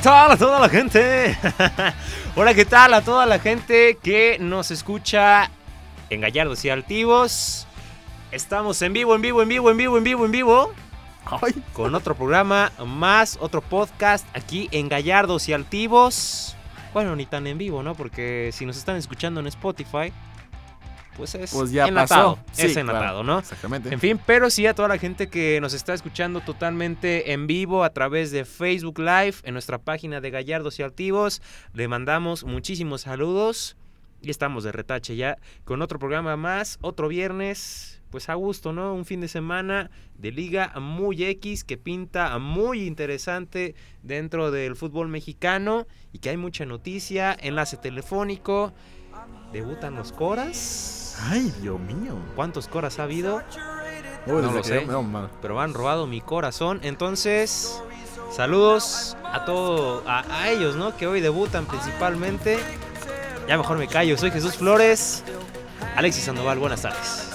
Hola, ¿qué tal a toda la gente? Hola, ¿qué tal a toda la gente que nos escucha en Gallardos y Altivos? Estamos en vivo, en vivo, en vivo, en vivo, en vivo, en vivo. Con otro programa más, otro podcast aquí en Gallardos y Altivos. Bueno, ni tan en vivo, ¿no? Porque si nos están escuchando en Spotify, pues es Pues ya enlatado. pasó. es enlatado, claro, ¿no? Exactamente. En fin, pero sí a toda la gente que nos está escuchando totalmente en vivo a través de Facebook Live en nuestra página de Gallardos y Altivos, le mandamos muchísimos saludos y estamos de retache ya con otro programa más, otro viernes, pues a gusto, ¿no? Un fin de semana de liga muy X que pinta muy interesante dentro del fútbol mexicano y que hay mucha noticia, enlace telefónico, debutan los Coras. Ay, Dios mío. ¿Cuántos Coras ha habido? Uy, No lo sé. yo- no, mano. pero han robado mi corazón. Entonces, saludos a todos, a, a ellos, ¿no? Que hoy debutan principalmente. Ya mejor me callo, soy Jesús Flores. Alexis Sandoval, buenas tardes.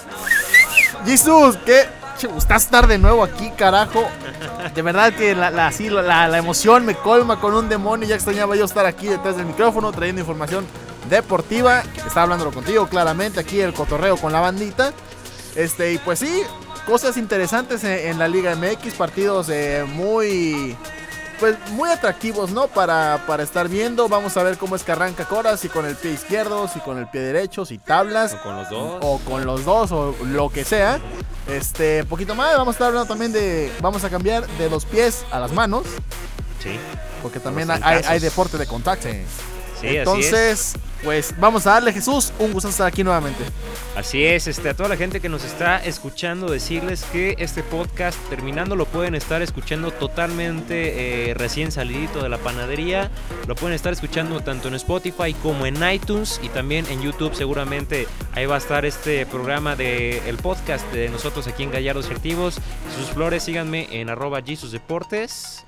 Jesús, ¿qué? Estás estar de nuevo aquí, carajo. De verdad que la, la, sí, la, la emoción me colma con un demonio. Ya extrañaba yo estar aquí detrás del micrófono trayendo información deportiva. Estaba hablándolo contigo claramente. Aquí el cotorreo con la bandita. Este, y pues sí, cosas interesantes en, en la Liga MX. Partidos eh, muy. Pues muy atractivos, ¿no? Para, para estar viendo. Vamos a ver cómo es que arranca Coras. Si con el pie izquierdo, si con el pie derecho, si tablas O con los dos. o con los dos o lo que sea. Este, poquito más, vamos a estar hablando también de vamos a cambiar de los pies a las manos, Sí, porque también hay, hay deporte de contacto. Sí, así es. Entonces, pues vamos a darle Jesús un gusto estar aquí nuevamente. Así es, este, a toda la gente que nos está escuchando, decirles que este podcast, terminando, lo pueden estar escuchando totalmente eh, recién salidito de la panadería. Lo pueden estar escuchando tanto en Spotify como en iTunes y también en YouTube. Seguramente ahí va a estar este programa de el podcast de nosotros aquí en Gallardos y Activos. Sus flores, síganme en arroba Deportes,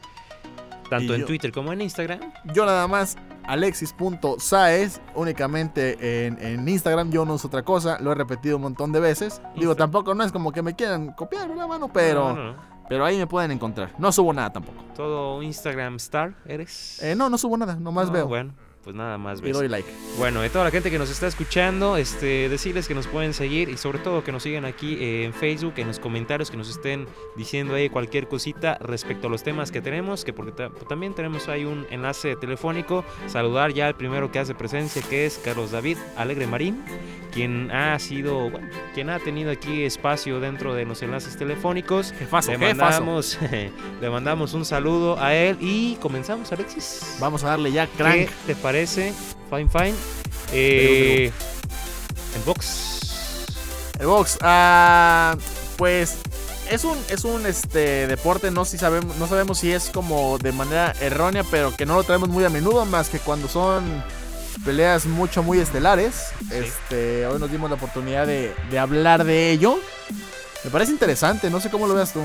tanto Y en yo- Twitter como en Instagram. Yo nada más alexis.saez únicamente en, en Instagram, yo no uso otra cosa, lo he repetido un montón de veces. Digo, tampoco no es como que me quieran copiar, ¿verdad, mano? Pero, No, no, no. pero ahí me pueden encontrar. No subo nada tampoco. Todo Instagram star eres. Eh, no, no subo nada, nomás No, veo Bueno, pues nada más y ves. doy like. Bueno, de toda la gente que nos está escuchando, este, decirles que nos pueden seguir y sobre todo que nos sigan aquí eh, en Facebook, en los comentarios, que nos estén diciendo ahí cualquier cosita respecto a los temas que tenemos, que porque ta- también tenemos ahí un enlace telefónico. Saludar ya al primero que hace presencia, que es Carlos David Alegre Marín, quien ha sido, bueno, quien ha tenido aquí espacio dentro de los enlaces telefónicos. Jefazo, Le jefazo. mandamos, le mandamos un saludo a él y comenzamos, Alexis. Vamos a darle ya ¿Qué crank. te parece? Fine, fine. Eh, el box. El box, ah, pues es un es un este deporte no si sabemos no sabemos si es como de manera errónea, pero que no lo traemos muy a menudo más que cuando son peleas mucho muy estelares. Este, hoy nos dimos la oportunidad de, de hablar de ello. Me parece interesante, no sé cómo lo veas tú.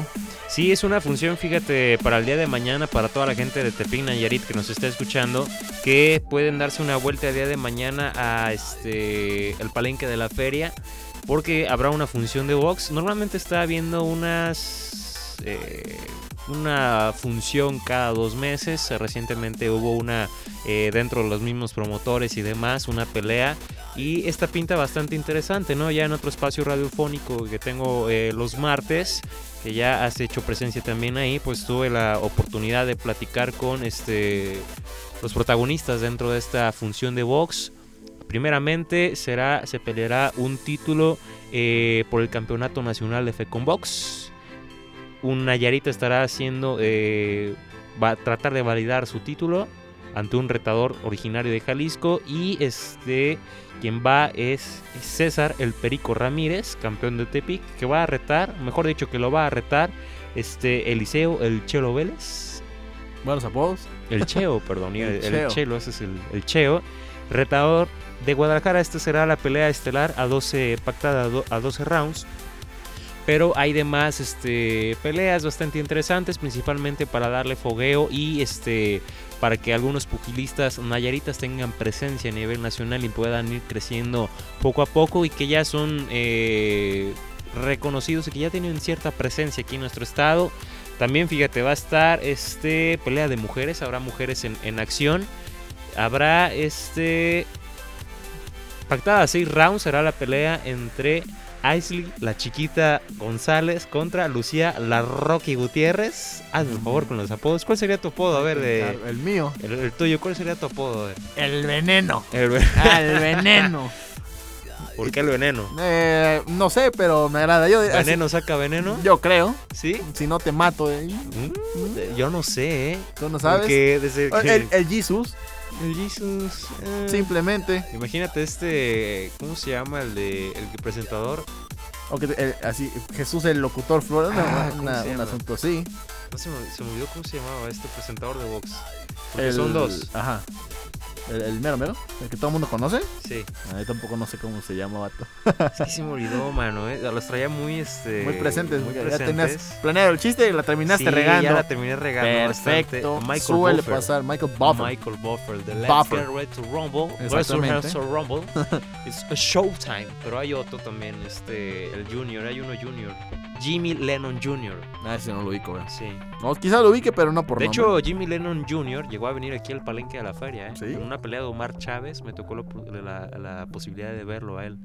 Sí, es una función, fíjate, para el día de mañana, para toda la gente de Tepic Nayarit que nos está escuchando, que pueden darse una vuelta el día de mañana a este el palenque de la feria, porque habrá una función de box. Normalmente está habiendo unas eh, una función cada dos meses. Recientemente hubo una eh, dentro de los mismos promotores y demás, una pelea. Y esta pinta bastante interesante, ¿no? Ya en otro espacio radiofónico que tengo eh, los martes, que ya has hecho presencia también ahí, pues tuve la oportunidad de platicar con este los protagonistas dentro de esta función de box. Primeramente será, se peleará un título eh, por el campeonato nacional de Fecon Box. Un Nayarita estará haciendo, eh, va a tratar de validar su título ante un retador originario de Jalisco y este quien va es César el Perico Ramírez, campeón de Tepic, que va a retar, mejor dicho que lo va a retar este Eliseo el Chelo Vélez. Buenos apodos. El Cheo, perdón, el, El. Chelo, ese es el, el Cheo. Retador de Guadalajara, esta será la pelea estelar a 12, pactada a 12 rounds. Pero hay demás este, peleas bastante interesantes, principalmente para darle fogueo y este, para que algunos pugilistas nayaritas tengan presencia a nivel nacional y puedan ir creciendo poco a poco y que ya son eh, reconocidos y que ya tienen cierta presencia aquí en nuestro estado. También fíjate, va a estar este pelea de mujeres, habrá mujeres en, acción. Habrá este pactada a 6 rounds será la pelea entre Aisley, la chiquita González contra Lucía, la Rocky Gutiérrez. Hazme por favor con los apodos. ¿Cuál sería tu apodo? A ver, de, El mío. el, el tuyo, ¿cuál sería tu apodo? El veneno. El- Ah, el veneno. ¿Por qué el veneno? Eh, no sé, pero me agrada. Yo, así- ¿Veneno saca veneno? yo creo. ¿Sí? Si no te mato, eh. Mm, yo no sé, ¿eh? Tú no sabes. Porque desde que... El, el Jesus, el Jesus... eh, simplemente. Imagínate este... ¿Cómo se llama el de el presentador? O que el- así, Jesús el locutor Flor. una- Ah, ¿cómo una- se un asunto así. No se me, se me olvidó cómo se llamaba este presentador de box. Porque El- son dos. Ajá. El, el mero mero, el que todo el mundo conoce. Sí. A mí tampoco no sé cómo se llama, vato. Es que se me olvidó, mano. ¿eh? Los traía muy, este... Muy presentes. Muy ya presentes. tenías planeado el chiste y la terminaste Sí, regando. ya la terminé regando Perfecto. bastante. Michael Suele Buffer. pasar. Michael Buffer. Michael Buffer, the Let's Buffer. Get Ready to Rumble. Exactamente. To Rumble. It's a showtime. Pero hay otro también, este, el Junior, hay uno Junior. Jimmy Lennon Jr. Ah, ese no lo ubico, güey. Sí. No, quizá lo ubique, pero no por De nombre. hecho, Jimmy Lennon Jr. llegó a venir aquí al palenque de la feria. ¿eh? Sí. En una pelea de Omar Chávez me tocó lo- la, la posibilidad de verlo a él.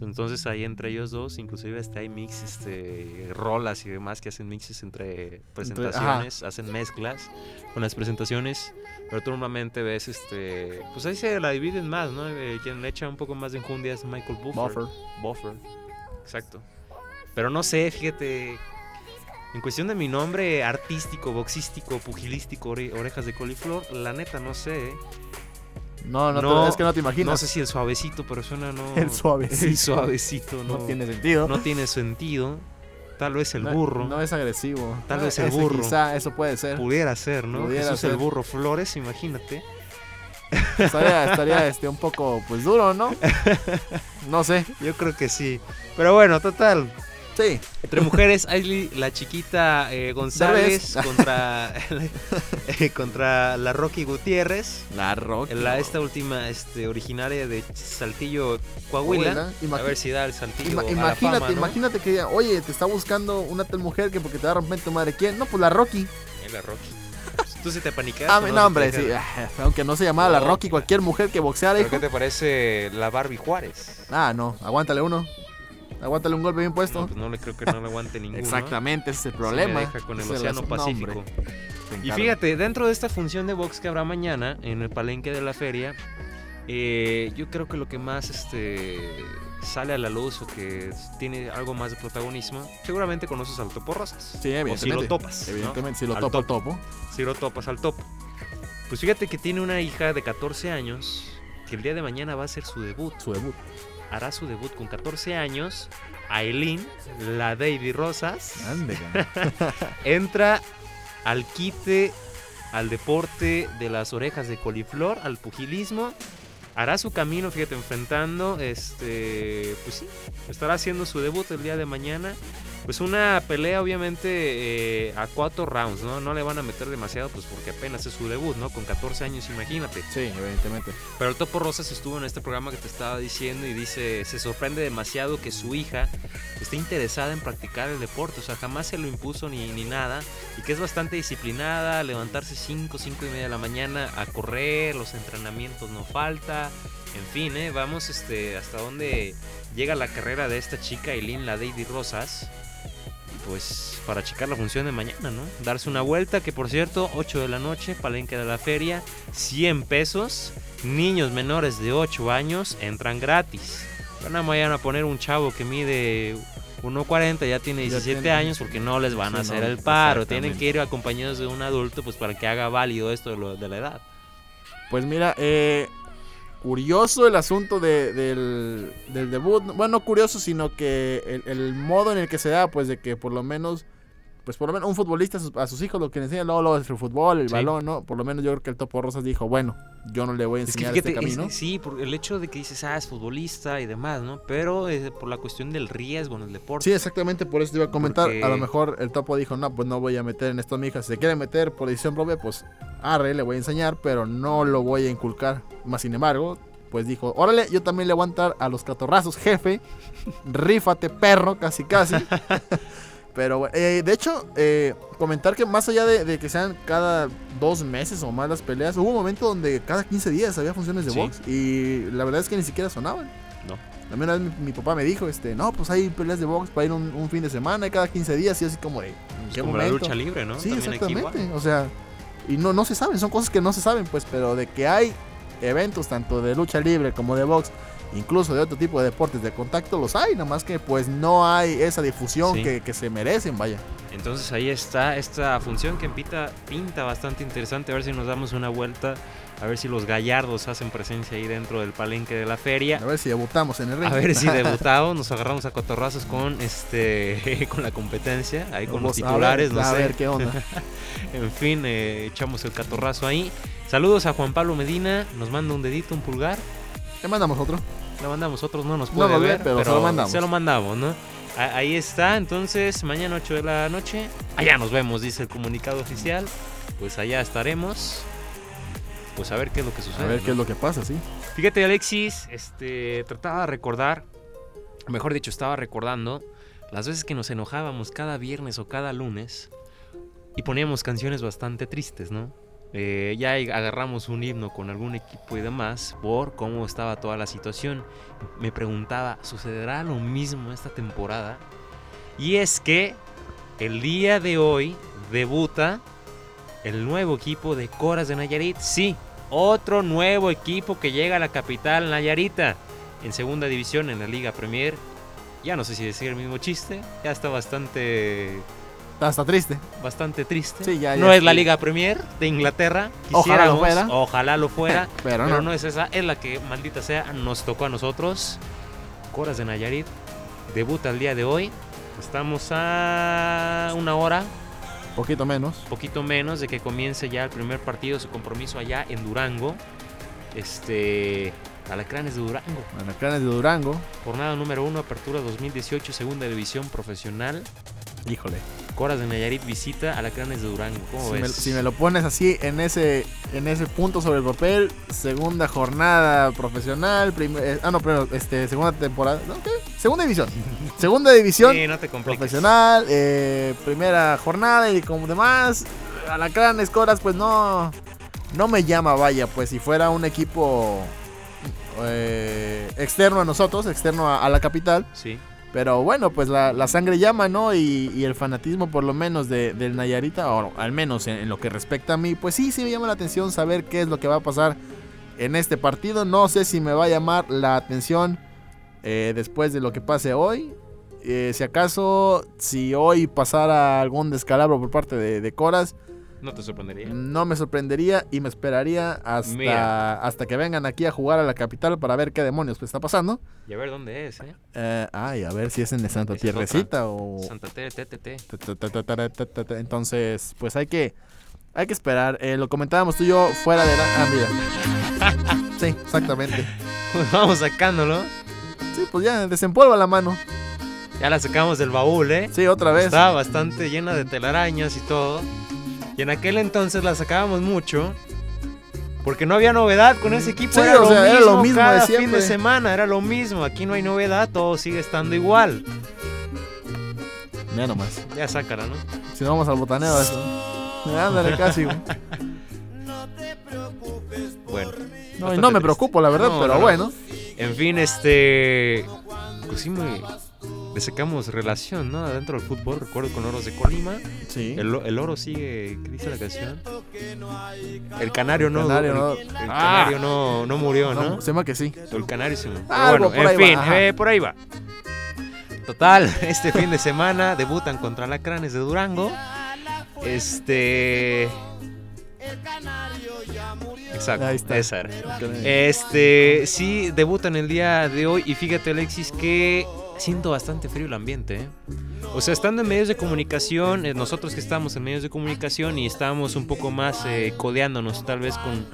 Entonces ahí entre ellos dos, inclusive hasta hay mix, este, rolas y demás que hacen mixes entre presentaciones, hacen mezclas con las presentaciones. Pero tú normalmente ves, este, pues ahí se la dividen más, ¿no? Eh, quien le echa un poco más de enjundia es Michael Buffer. Buffer. Buffer, exacto. Pero no sé, fíjate, en cuestión de mi nombre artístico, boxístico, pugilístico, ore- orejas de coliflor, la neta no sé. ¿Eh? No, no, te- No, es que no te imaginas. No sé si el suavecito, pero suena no. El suavecito. El suavecito, no, no tiene sentido. no tiene sentido. Tal vez el No- burro. No, es agresivo. Tal Ah, vez el ese burro. Quizá eso puede ser. Pudiera ser, ¿no? Pudiera Jesús ser. el burro Flores, imagínate. Estaría, estaría este, un poco pues duro, ¿no? No sé. Yo creo que sí. Pero bueno, total. Sí. Entre mujeres, Aisley, la chiquita eh, González contra, eh, contra la Rocky Gutiérrez. La Rocky. La, esta última este, originaria de Saltillo, Coahuila. Coahuila. A ver si da el Saltillo. Ima- a la imagínate, fama, ¿no? imagínate que oye, te está buscando una tal mujer que porque te va a romper tu madre. ¿Quién? No, pues la Rocky. Eh, la Rocky. Tú se te paniqueas. Ah, ¿o no, hombre, sí. ah, Aunque no se llamaba la No. Rocky, cualquier mujer que boxeara, ¿Pero hijo. qué te parece la Barbie Juárez? Ah, no, aguántale uno. Aguántale un golpe bien puesto. No, pues no le creo que no le aguante ninguno. Exactamente, ese es el problema. me deja con el Océano Pacífico. Y fíjate, dentro de esta función de box que habrá mañana en el palenque de la feria, eh, yo creo que lo que más este, sale a la luz o que tiene algo más de protagonismo, seguramente conoces al Topo Rosas. Sí, O evidentemente. si lo topas. ¿no? Evidentemente, si lo Al topo, topo. topo. Si lo topas al topo. Pues fíjate que tiene una hija de 14 años que el día de mañana va a hacer su debut. Su debut. Hará su debut con 14 años. Aileen, la Davy Rosas, entra al quite, al deporte de las orejas de coliflor, al pugilismo. Hará su camino, fíjate, enfrentando, este, pues sí, estará haciendo su debut el día de mañana. Pues una pelea obviamente eh, a cuatro rounds, ¿no? No le van a meter demasiado, pues porque apenas es su debut, ¿no? Con 14 años, imagínate. Sí, evidentemente. Pero el Topo Rosas estuvo en este programa que te estaba diciendo y dice, se sorprende demasiado que su hija esté interesada en practicar el deporte, o sea, jamás se lo impuso ni, ni nada, y que es bastante disciplinada, levantarse 5, 5 y media de la mañana a correr, los entrenamientos no falta, en fin, ¿eh? vamos este, hasta dónde llega la carrera de esta chica, Eileen, la Lady Rosas. Y pues para checar la función de mañana, ¿no? Darse una vuelta, que por cierto, 8 de la noche, palenque de la feria, 100 pesos. Niños menores de 8 años entran gratis. Van a vayan a poner un chavo que mide 1.40, ya tiene Ya 17 tiene- años, porque no les van a hacer no, el paro. Tienen que ir acompañados de un adulto, pues para que haga válido esto de, lo- de la edad. Pues mira, eh, curioso el asunto de- del, del debut. Bueno, no curioso, sino que el, el modo en el que se da, pues de que por lo menos, pues por lo menos un futbolista a sus, a sus hijos lo que le enseña luego, luego es el fútbol, el Sí. balón, ¿no? Por lo menos yo creo que el Topo Rosas dijo, bueno, yo no le voy a Es que enseñar fíjate, este es- camino. sí, por el hecho de que dices, ah, es futbolista y demás, ¿no? Pero eh, por la cuestión del riesgo en el deporte. Sí, exactamente, por eso te iba a comentar. Porque- A lo mejor el topo dijo, no, pues no voy a meter en esto a mi hija. Si se quiere meter por decisión propia, pues arre, le voy a enseñar, pero no lo voy a inculcar. Más sin embargo, pues dijo, órale, yo también le voy a entrar a los catorrazos, jefe. Rífate, perro, casi casi. Pero, eh, de hecho, eh, comentar que más allá de, de que sean cada dos meses o más las peleas, hubo un momento donde cada 15 días había funciones de Sí. box y la verdad es que ni siquiera sonaban. No. La primera vez mi, mi papá me dijo, este, no, pues hay peleas de box para ir un, un fin de semana y cada 15 días y así como de, ¿en qué Como la lucha libre, ¿no? Sí, También exactamente. O sea, y no, no se saben, son cosas que no se saben, pues, pero de que hay eventos tanto de lucha libre como de box, incluso de otro tipo de deportes de contacto, los hay, nada más que pues no hay esa difusión Sí. que, que se merecen, vaya. Entonces ahí está esta función que pinta, pinta bastante interesante. A ver si nos damos una vuelta. A ver si los gallardos hacen presencia ahí dentro del palenque de la feria. A ver si debutamos en el ring. A ver si debutado nos agarramos a cotorrazos con este con la competencia, ahí con los Vamos a titulares, ver, no a sé. ver qué onda. En fin, eh, echamos el catorrazo ahí. Saludos a Juan Pablo Medina, nos manda un dedito, un pulgar. Le mandamos otro. Le mandamos otros, no nos No puede ve, ver, pero se lo mandamos. Se lo mandamos, ¿no? A- Ahí está, entonces mañana 8 de la noche. Allá nos vemos, dice el comunicado oficial. Pues allá estaremos. Pues a ver qué es lo que sucede. A ver ¿no? qué es lo que pasa, sí. Fíjate, Alexis, este, trataba de recordar, mejor dicho, estaba recordando las veces que nos enojábamos cada viernes o cada lunes y poníamos canciones bastante tristes, ¿no? Eh, ya agarramos un himno con algún equipo y demás por cómo estaba toda la situación. Me preguntaba, ¿sucederá lo mismo esta temporada? Y es que el día de hoy debuta el nuevo equipo de Coras de Nayarit. Sí, otro nuevo equipo que llega a la capital Nayarita. En segunda división en la Liga Premier. Ya no sé si decir el mismo chiste. Ya está bastante, hasta triste. bastante triste. Sí, ya, ya no es la. Liga Premier de Inglaterra. Ojalá lo fuera. Ojalá lo fuera. Pero, pero no. no es esa. Es la que, maldita sea, nos tocó a nosotros. Coras de Nayarit. Debuta el día de hoy. Estamos a una hora Poquito menos. poquito menos de que comience ya el primer partido, su compromiso allá en Durango. Este. Alacranes de Durango. Anacranes de Durango. Jornada número 1, apertura 2018, segunda división profesional. Híjole. Coras de Nayarit visita Alacranes de Durango. ¿Cómo Si ves? me, si me lo pones así en ese en ese punto sobre el papel, segunda jornada profesional, primer- eh, ah no, pero este segunda temporada. ¿Qué? Segunda división. Segunda división Sí, no te compliques. profesional, eh, primera jornada y como demás, Alacranes Coras pues no no me llama, vaya, pues si fuera un equipo eh, externo a nosotros, externo a, a la capital, Sí. Pero bueno, pues la, la sangre llama, ¿no? Y, el fanatismo, por lo menos, de, del Nayarita, o al menos en, lo que respecta a mí, pues sí, sí me llama la atención saber qué es lo que va a pasar en este partido. No sé si me va a llamar la atención eh, después de lo que pase hoy. Eh, si acaso, si hoy pasara algún descalabro por parte de Coras, No te sorprendería. no me sorprendería y me esperaría hasta, Mira. hasta que vengan aquí a jugar a la capital para ver qué demonios está pasando. Y a ver dónde es, ¿eh? Eh, ay, a ver si es en Santa Tierrecita o... Santa TTT. Entonces, pues hay que hay que esperar. Eh, lo comentábamos tú y yo fuera de la. Ah, mira. Sí, exactamente. Pues vamos sacándolo. Sí, pues ya desempolva la mano. Ya la sacamos del baúl, ¿eh? Sí, otra vez. Estaba bastante llena de telarañas y todo. Y en aquel entonces la sacábamos mucho. Porque no había novedad con ese equipo. Sí, era, lo sea, mismo era lo mismo de cada fin de semana. Era lo mismo. Aquí no hay novedad. Todo sigue estando igual. Mira nomás. Ya sácala, ¿no? Si no vamos al botaneo eso. Ándale, casi. güey. Bueno. No, y no me triste. preocupo, la verdad, No, pero no, no. bueno. En fin, este. Pues sí, me. Le sacamos relación, ¿no? Adentro del fútbol. Recuerdo con Oros de Colima. Sí. El, el oro sigue. ¿Qué dice la canción? El canario no. Canario el, no- el Ah. canario no, no murió, ¿no? No, se llama que sí. El canario se murió. Bueno, ahí en va, fin, eh, por ahí va. Total, este fin de semana debutan contra Lacranes de Durango. Este. Exacto, Ahí está. era. Este, sí, debutan el día de hoy y fíjate Alexis que siento bastante frío el ambiente. ¿eh? O sea, estando en medios de comunicación, eh, nosotros que estamos en medios de comunicación y estamos un poco más eh, codeándonos, tal vez con,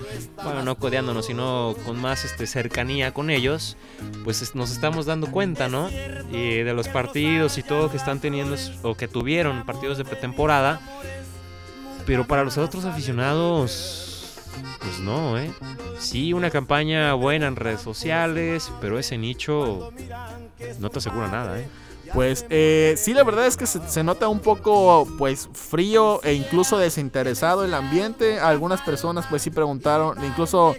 bueno, no codeándonos, sino con más este, cercanía con ellos, pues es- nos estamos dando cuenta, ¿no? Y de los partidos y todo que están teniendo o que tuvieron partidos de pretemporada. Pero para los otros aficionados, pues no, ¿eh? Sí, una campaña buena en redes sociales, pero ese nicho no te asegura nada, ¿eh? Pues eh, sí, la verdad es que se, se nota un poco pues frío e incluso desinteresado el ambiente. Algunas personas pues sí preguntaron, incluso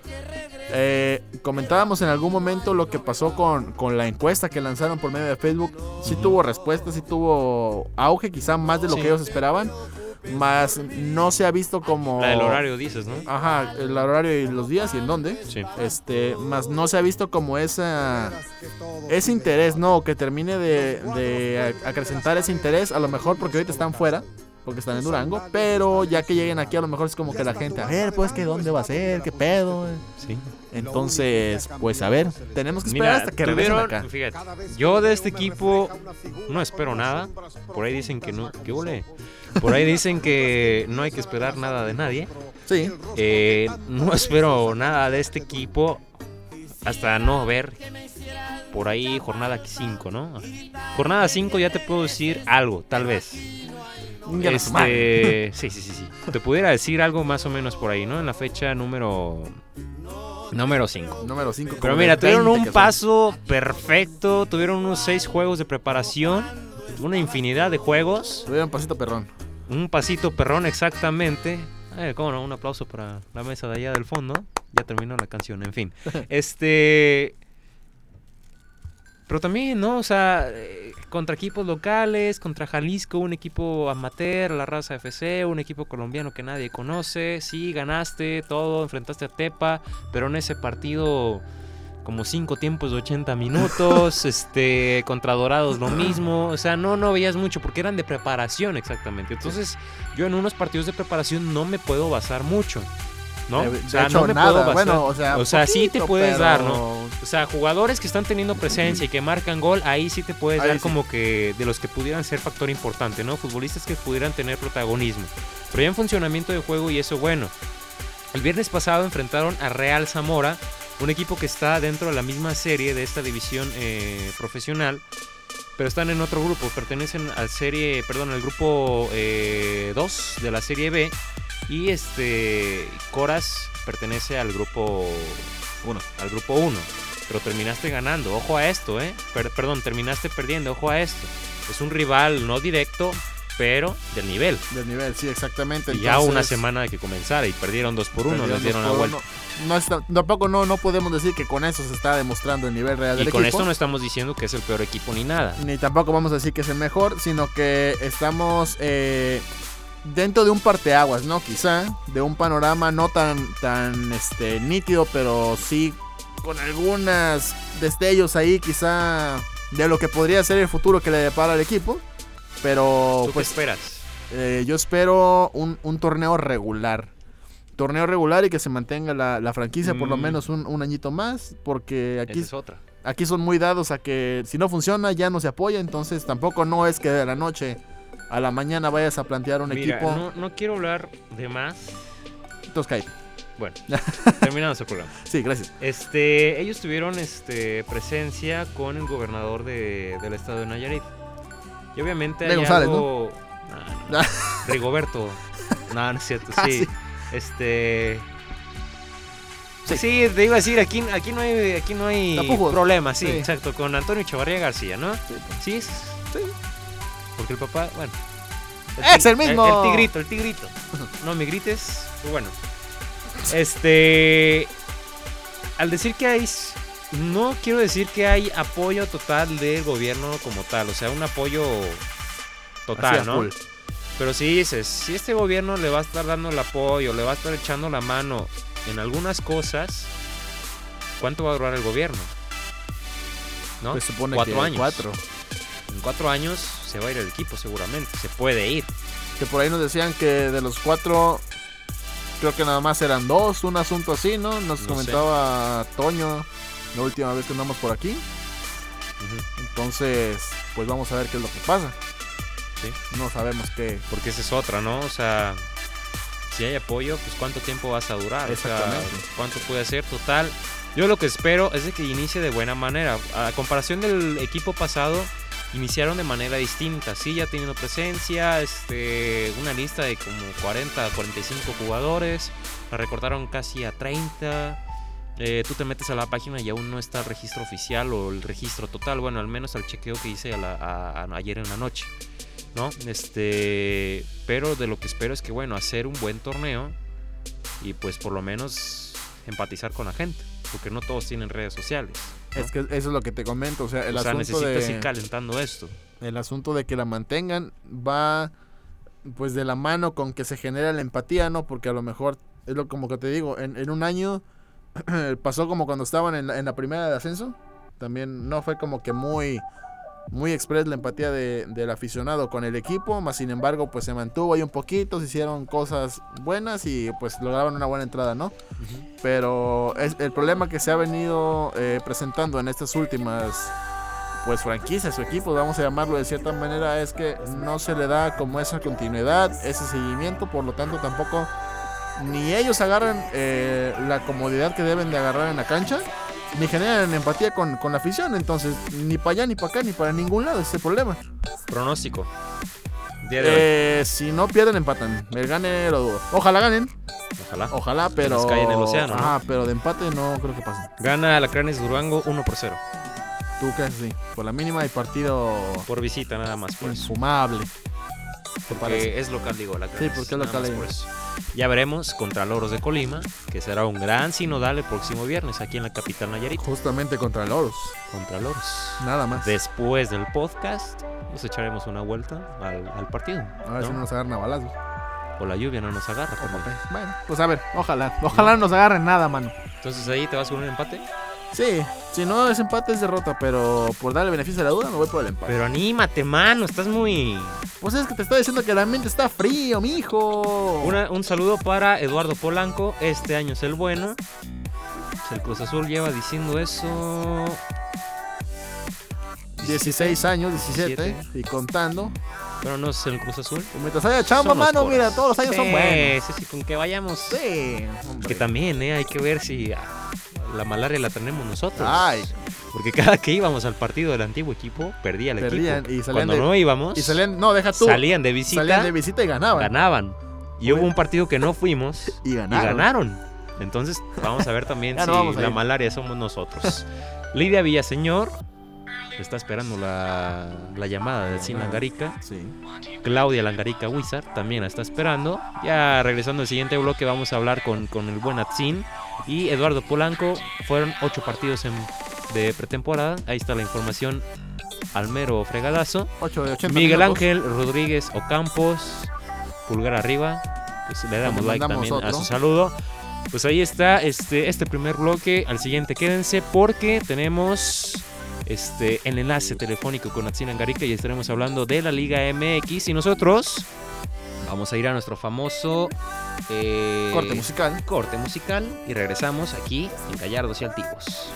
eh, comentábamos en algún momento lo que pasó con, con la encuesta que lanzaron por medio de Facebook. Sí tuvo respuesta, sí tuvo auge, quizá más de lo Sí. que ellos esperaban. Más no se ha visto como... La del horario dices, ¿no? Ajá, el horario y los días y en dónde. Sí. Este, más no se ha visto como esa ese interés, no, que termine de, de acrecentar ese interés, a lo mejor porque ahorita están fuera, porque están en Durango, pero ya que lleguen aquí a lo mejor es como que la gente, a ver, pues que dónde va a ser, qué pedo. Sí. Entonces, pues a ver, tenemos que esperar Mira, hasta que regresen tuvieron, acá. fíjate, yo de este equipo no espero nada. Por ahí dicen que no, ¿qué ole? Por ahí dicen que no hay que esperar nada de nadie. Sí, Eh, no espero nada de este equipo hasta no ver por ahí jornada 5, ¿no? Jornada 5 ya te puedo decir algo, tal vez. Este, sí, sí, sí, sí. Te pudiera decir algo más o menos por ahí, ¿no? En la fecha número número 5. número 5. Pero mira, tuvieron un paso perfecto, tuvieron unos 6 juegos de preparación, una infinidad de juegos, Tuvieron pasito perrón. un pasito perrón exactamente. Eh, cómo no, un aplauso para la mesa de allá del fondo. Ya terminó la canción, en fin. Este pero también, ¿no? O sea, eh, contra equipos locales, contra Jalisco, un equipo amateur, la raza FC, un equipo colombiano que nadie conoce. Sí, ganaste todo, enfrentaste a Tepa, pero en ese partido como cinco tiempos de 80 minutos, este, contra Dorados lo mismo, o sea, no, no veías mucho porque eran de preparación exactamente. Entonces, yo en unos partidos de preparación no me puedo basar mucho, ¿no? Eh, o de sea, hecho, no me nada. puedo. Bueno, o sea, O sea, sí te puedes pero- dar, ¿no? O sea, jugadores que están teniendo presencia y que marcan gol, ahí sí te puedes Ahí dar sí. como que de los que pudieran ser factor importante, ¿no? Futbolistas que pudieran tener protagonismo. Pero ya en funcionamiento de juego y eso bueno. El viernes pasado enfrentaron a Real Zamora, un equipo que está dentro de la misma serie de esta división eh, profesional, pero están en otro grupo, pertenecen al serie, perdón, al grupo 2 de la serie B y este Coras pertenece al grupo 1, al grupo 1, pero terminaste ganando, ojo a esto, eh. Per- perdón, terminaste perdiendo, ojo a esto. Es un rival no directo, pero del nivel. Del nivel, sí, exactamente. Y ya una semana de que comenzara y perdieron 2 por 1, perdieron les dieron la vuelta. uno. No está- tampoco no, no podemos decir que con eso se está demostrando el nivel real Y del con equipo. esto no estamos diciendo que es el peor equipo ni nada. Ni tampoco vamos a decir que es el mejor, sino que estamos eh, dentro de un parteaguas, ¿no? Quizá, de un panorama no tan, tan este, nítido, pero sí con algunas destellos ahí, quizá de lo que podría ser el futuro que le depara al equipo. Pero ¿Tú pues qué esperas? eh, yo espero un, un torneo regular. Torneo regular y que se mantenga la, la franquicia por lo Mm. menos un, un añito más. Porque aquí, Esa es otra. aquí son muy dados a que si no funciona ya no se apoya. Entonces tampoco no es que de la noche a la mañana vayas a plantear un Mira, equipo. no, no quiero hablar de más. Entonces, cállate. Bueno, terminamos el programa. Sí, gracias. Este, ellos tuvieron este, presencia con el gobernador de- del estado de Nayarit. Y obviamente De hay González, algo... No, no, no. Rigoberto. No, no es cierto, Ah, sí. sí. Este... Sí. Sí. te iba a decir, aquí, aquí no hay, aquí no hay problema, sí, Sí. exacto, con Antonio Chavarría García, ¿no? Sí, es- Sí. Porque el papá, bueno. ¡Es el mismo! El, tigrito, el tigrito. No me grites, pues bueno. Este. Al decir que hay. No quiero decir que hay apoyo total del gobierno como tal, o sea, un apoyo total, ¿no? Pero si dices, si este gobierno le va a estar dando el apoyo, le va a estar echando la mano en algunas cosas, ¿cuánto va a durar el gobierno? ¿No? Pues supone cuatro que años. cuatro. En cuatro años se va a ir el equipo seguramente, se puede ir. Que por ahí nos decían que de los cuatro, creo que nada más eran dos, un asunto así, ¿no? Nos No comentaba Toño la última vez que andamos por aquí. Entonces, pues vamos a ver qué es lo que pasa. Sí. No sabemos qué. Porque esa es otra, ¿no? O sea, si hay apoyo, pues cuánto tiempo vas a durar. O sea, Exactamente. cuánto puede ser total. Yo lo que espero es de que inicie de buena manera. A comparación del equipo pasado, iniciaron de manera distinta. Sí, ya teniendo presencia, este, una lista de como 40 a 45 jugadores. La recortaron casi a 30. eh, tú te metes a la página y aún no está el registro oficial o el registro total. Bueno, al menos al chequeo que hice la- ayer en la noche. ¿No? Este. Pero de lo que espero es que, bueno, hacer un buen torneo. Y pues por lo menos empatizar con la gente. Porque no todos tienen redes sociales. ¿No? Es que eso es lo que te comento, o sea, el o sea, asunto necesitas de ir calentando esto. el asunto de que la mantengan va pues de la mano con que se genera la empatía, ¿no? Porque a lo mejor es lo como que te digo, en, en un año pasó como cuando estaban en la, en la primera de ascenso, también no fue como que muy muy express la empatía de- del aficionado con el equipo, más sin embargo pues se mantuvo ahí un poquito, se hicieron cosas buenas y pues lograron una buena entrada, ¿no? Pero es el problema que se ha venido eh, presentando en estas últimas pues franquicias o equipos, vamos a llamarlo de cierta manera, es que no se le da como esa continuidad, ese seguimiento, por lo tanto tampoco ni ellos agarran eh, la comodidad que deben de agarrar en la cancha, ni generan empatía con, con la afición, entonces ni para allá, ni para acá, ni para ningún lado, ese es el problema. Pronóstico. Día de hoy. Eh, si no pierden, empatan, el gane lo dudo. Ojalá ganen, Ojalá. ojalá, pero... cae en el océano, ¿no? Ajá, pero de empate no creo que pase. Gana Alacranes Durango 1 por 0. ¿Tú crees sí? Por la mínima hay partido Por visita nada más por eso. infumable. Porque es local, digo, la Sí, porque es local ahí. Ya veremos contra Loros de Colima, que será un gran sinodal el próximo viernes aquí en la capital Nayarit. Justamente contra Loros, Contra Loros. nada más. Después del podcast, nos echaremos una vuelta al, al partido. A ver ¿no? si no nos agarran a balazos. O la lluvia no nos agarra. Bueno, pues a ver, ojalá. Ojalá no nos agarren nada, mano. Entonces ahí te vas con un empate. Sí, si no es empate es derrota, pero por darle beneficio a la duda me voy por el empate. Pero anímate, mano, estás muy... Pues es que te estoy diciendo que el ambiente está frío, mijo. Una- un saludo para Eduardo Polanco. Este año es el bueno. Pues el Cruz Azul lleva diciendo eso. 16 años, 17, 17. y contando. Pero no es el Cruz Azul. Pues mientras haya chamba, Son mano, mira, todos los años son Sí, buenos. Sí, sí, con que vayamos. Sí, hombre. Que también, ¿eh? Hay que ver si ah, la malaria la tenemos nosotros. Ay, Porque cada que íbamos al partido del antiguo equipo, perdía el Perdían equipo. y salían Cuando de- no íbamos, y salían, no, deja tú. salían de visita, Salían de visita y ganaban. ganaban. Y hubo un partido que no fuimos Y y ganaron. ganaron. Entonces, vamos a ver también si no la malaria somos nosotros. Lidia Villaseñor está esperando la, la llamada de Sin Langarica. Sí. Claudia Langarica Wizard también la está esperando. Ya regresando al siguiente bloque vamos a hablar con, con el buen Atzin y Eduardo Polanco. Fueron ocho partidos en- de pretemporada. Ahí está la información al mero fregadazo. 8 de 80 Miguel minutos. Ángel Rodríguez Ocampos, pulgar arriba. Pues le damos like también a su saludo. Pues ahí está este, este primer bloque. Al siguiente quédense porque tenemos este, el enlace telefónico con Atzin Angarica y estaremos hablando de la Liga MX. Y nosotros vamos a ir a nuestro famoso eh, Corte musical. corte musical y regresamos aquí en Gallardos y Altivos.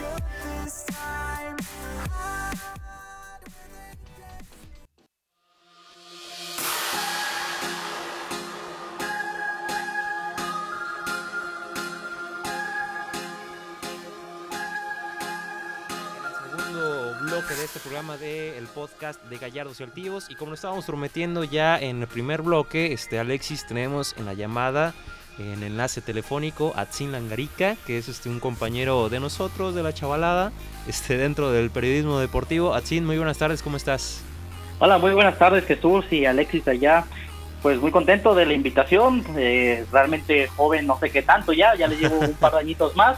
De este programa del podcast de Gallardos y Altivos. Y como lo estábamos prometiendo ya en el primer bloque, este Alexis, tenemos en la llamada, en enlace telefónico, a Tzin Langarica, que es este, un compañero de nosotros, de la chavalada, este, dentro del periodismo deportivo. Atzin, muy buenas tardes, ¿cómo estás? Hola, muy buenas tardes Jesús y Alexis allá. Pues muy contento de la invitación, eh, realmente joven, no sé qué tanto ya, ya le llevo un par de añitos más,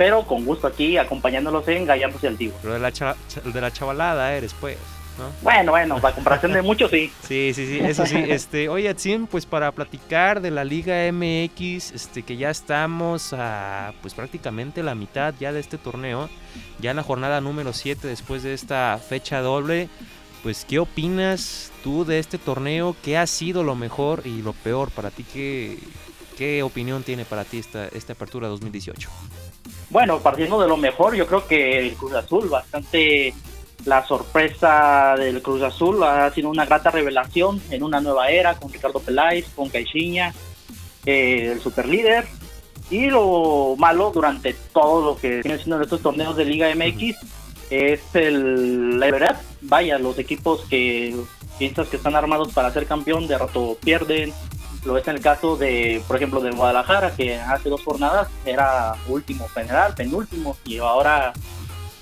pero con gusto aquí acompañándolos en Gallardos y Antiguos. Pero de la, cha- de la chavalada eres, pues, ¿no? Bueno, bueno, a comparación de muchos sí. Sí, sí, sí, eso sí. Este, oye, Atzin, pues para platicar de la Liga MX, este, que ya estamos a pues prácticamente la mitad ya de este torneo, ya en la jornada número 7 después de esta fecha doble. Pues, ¿qué opinas tú de este torneo? ¿Qué ha sido lo mejor y lo peor para ti? ¿Qué, qué opinión tiene para ti esta, esta apertura 2018? Bueno, partiendo de lo mejor, yo creo que el Cruz Azul, bastante la sorpresa del Cruz Azul, ha sido una grata revelación en una nueva era con Ricardo Peláez, con Caixinha, eh, el superlíder. Y lo malo durante todo lo que viene siendo estos torneos de Liga MX es el, la verdad, vaya, los equipos que piensas que están armados para ser campeón, de rato pierden, Lo es en el caso de, por ejemplo, de Guadalajara, que hace dos jornadas era último general, penúltimo, y ahora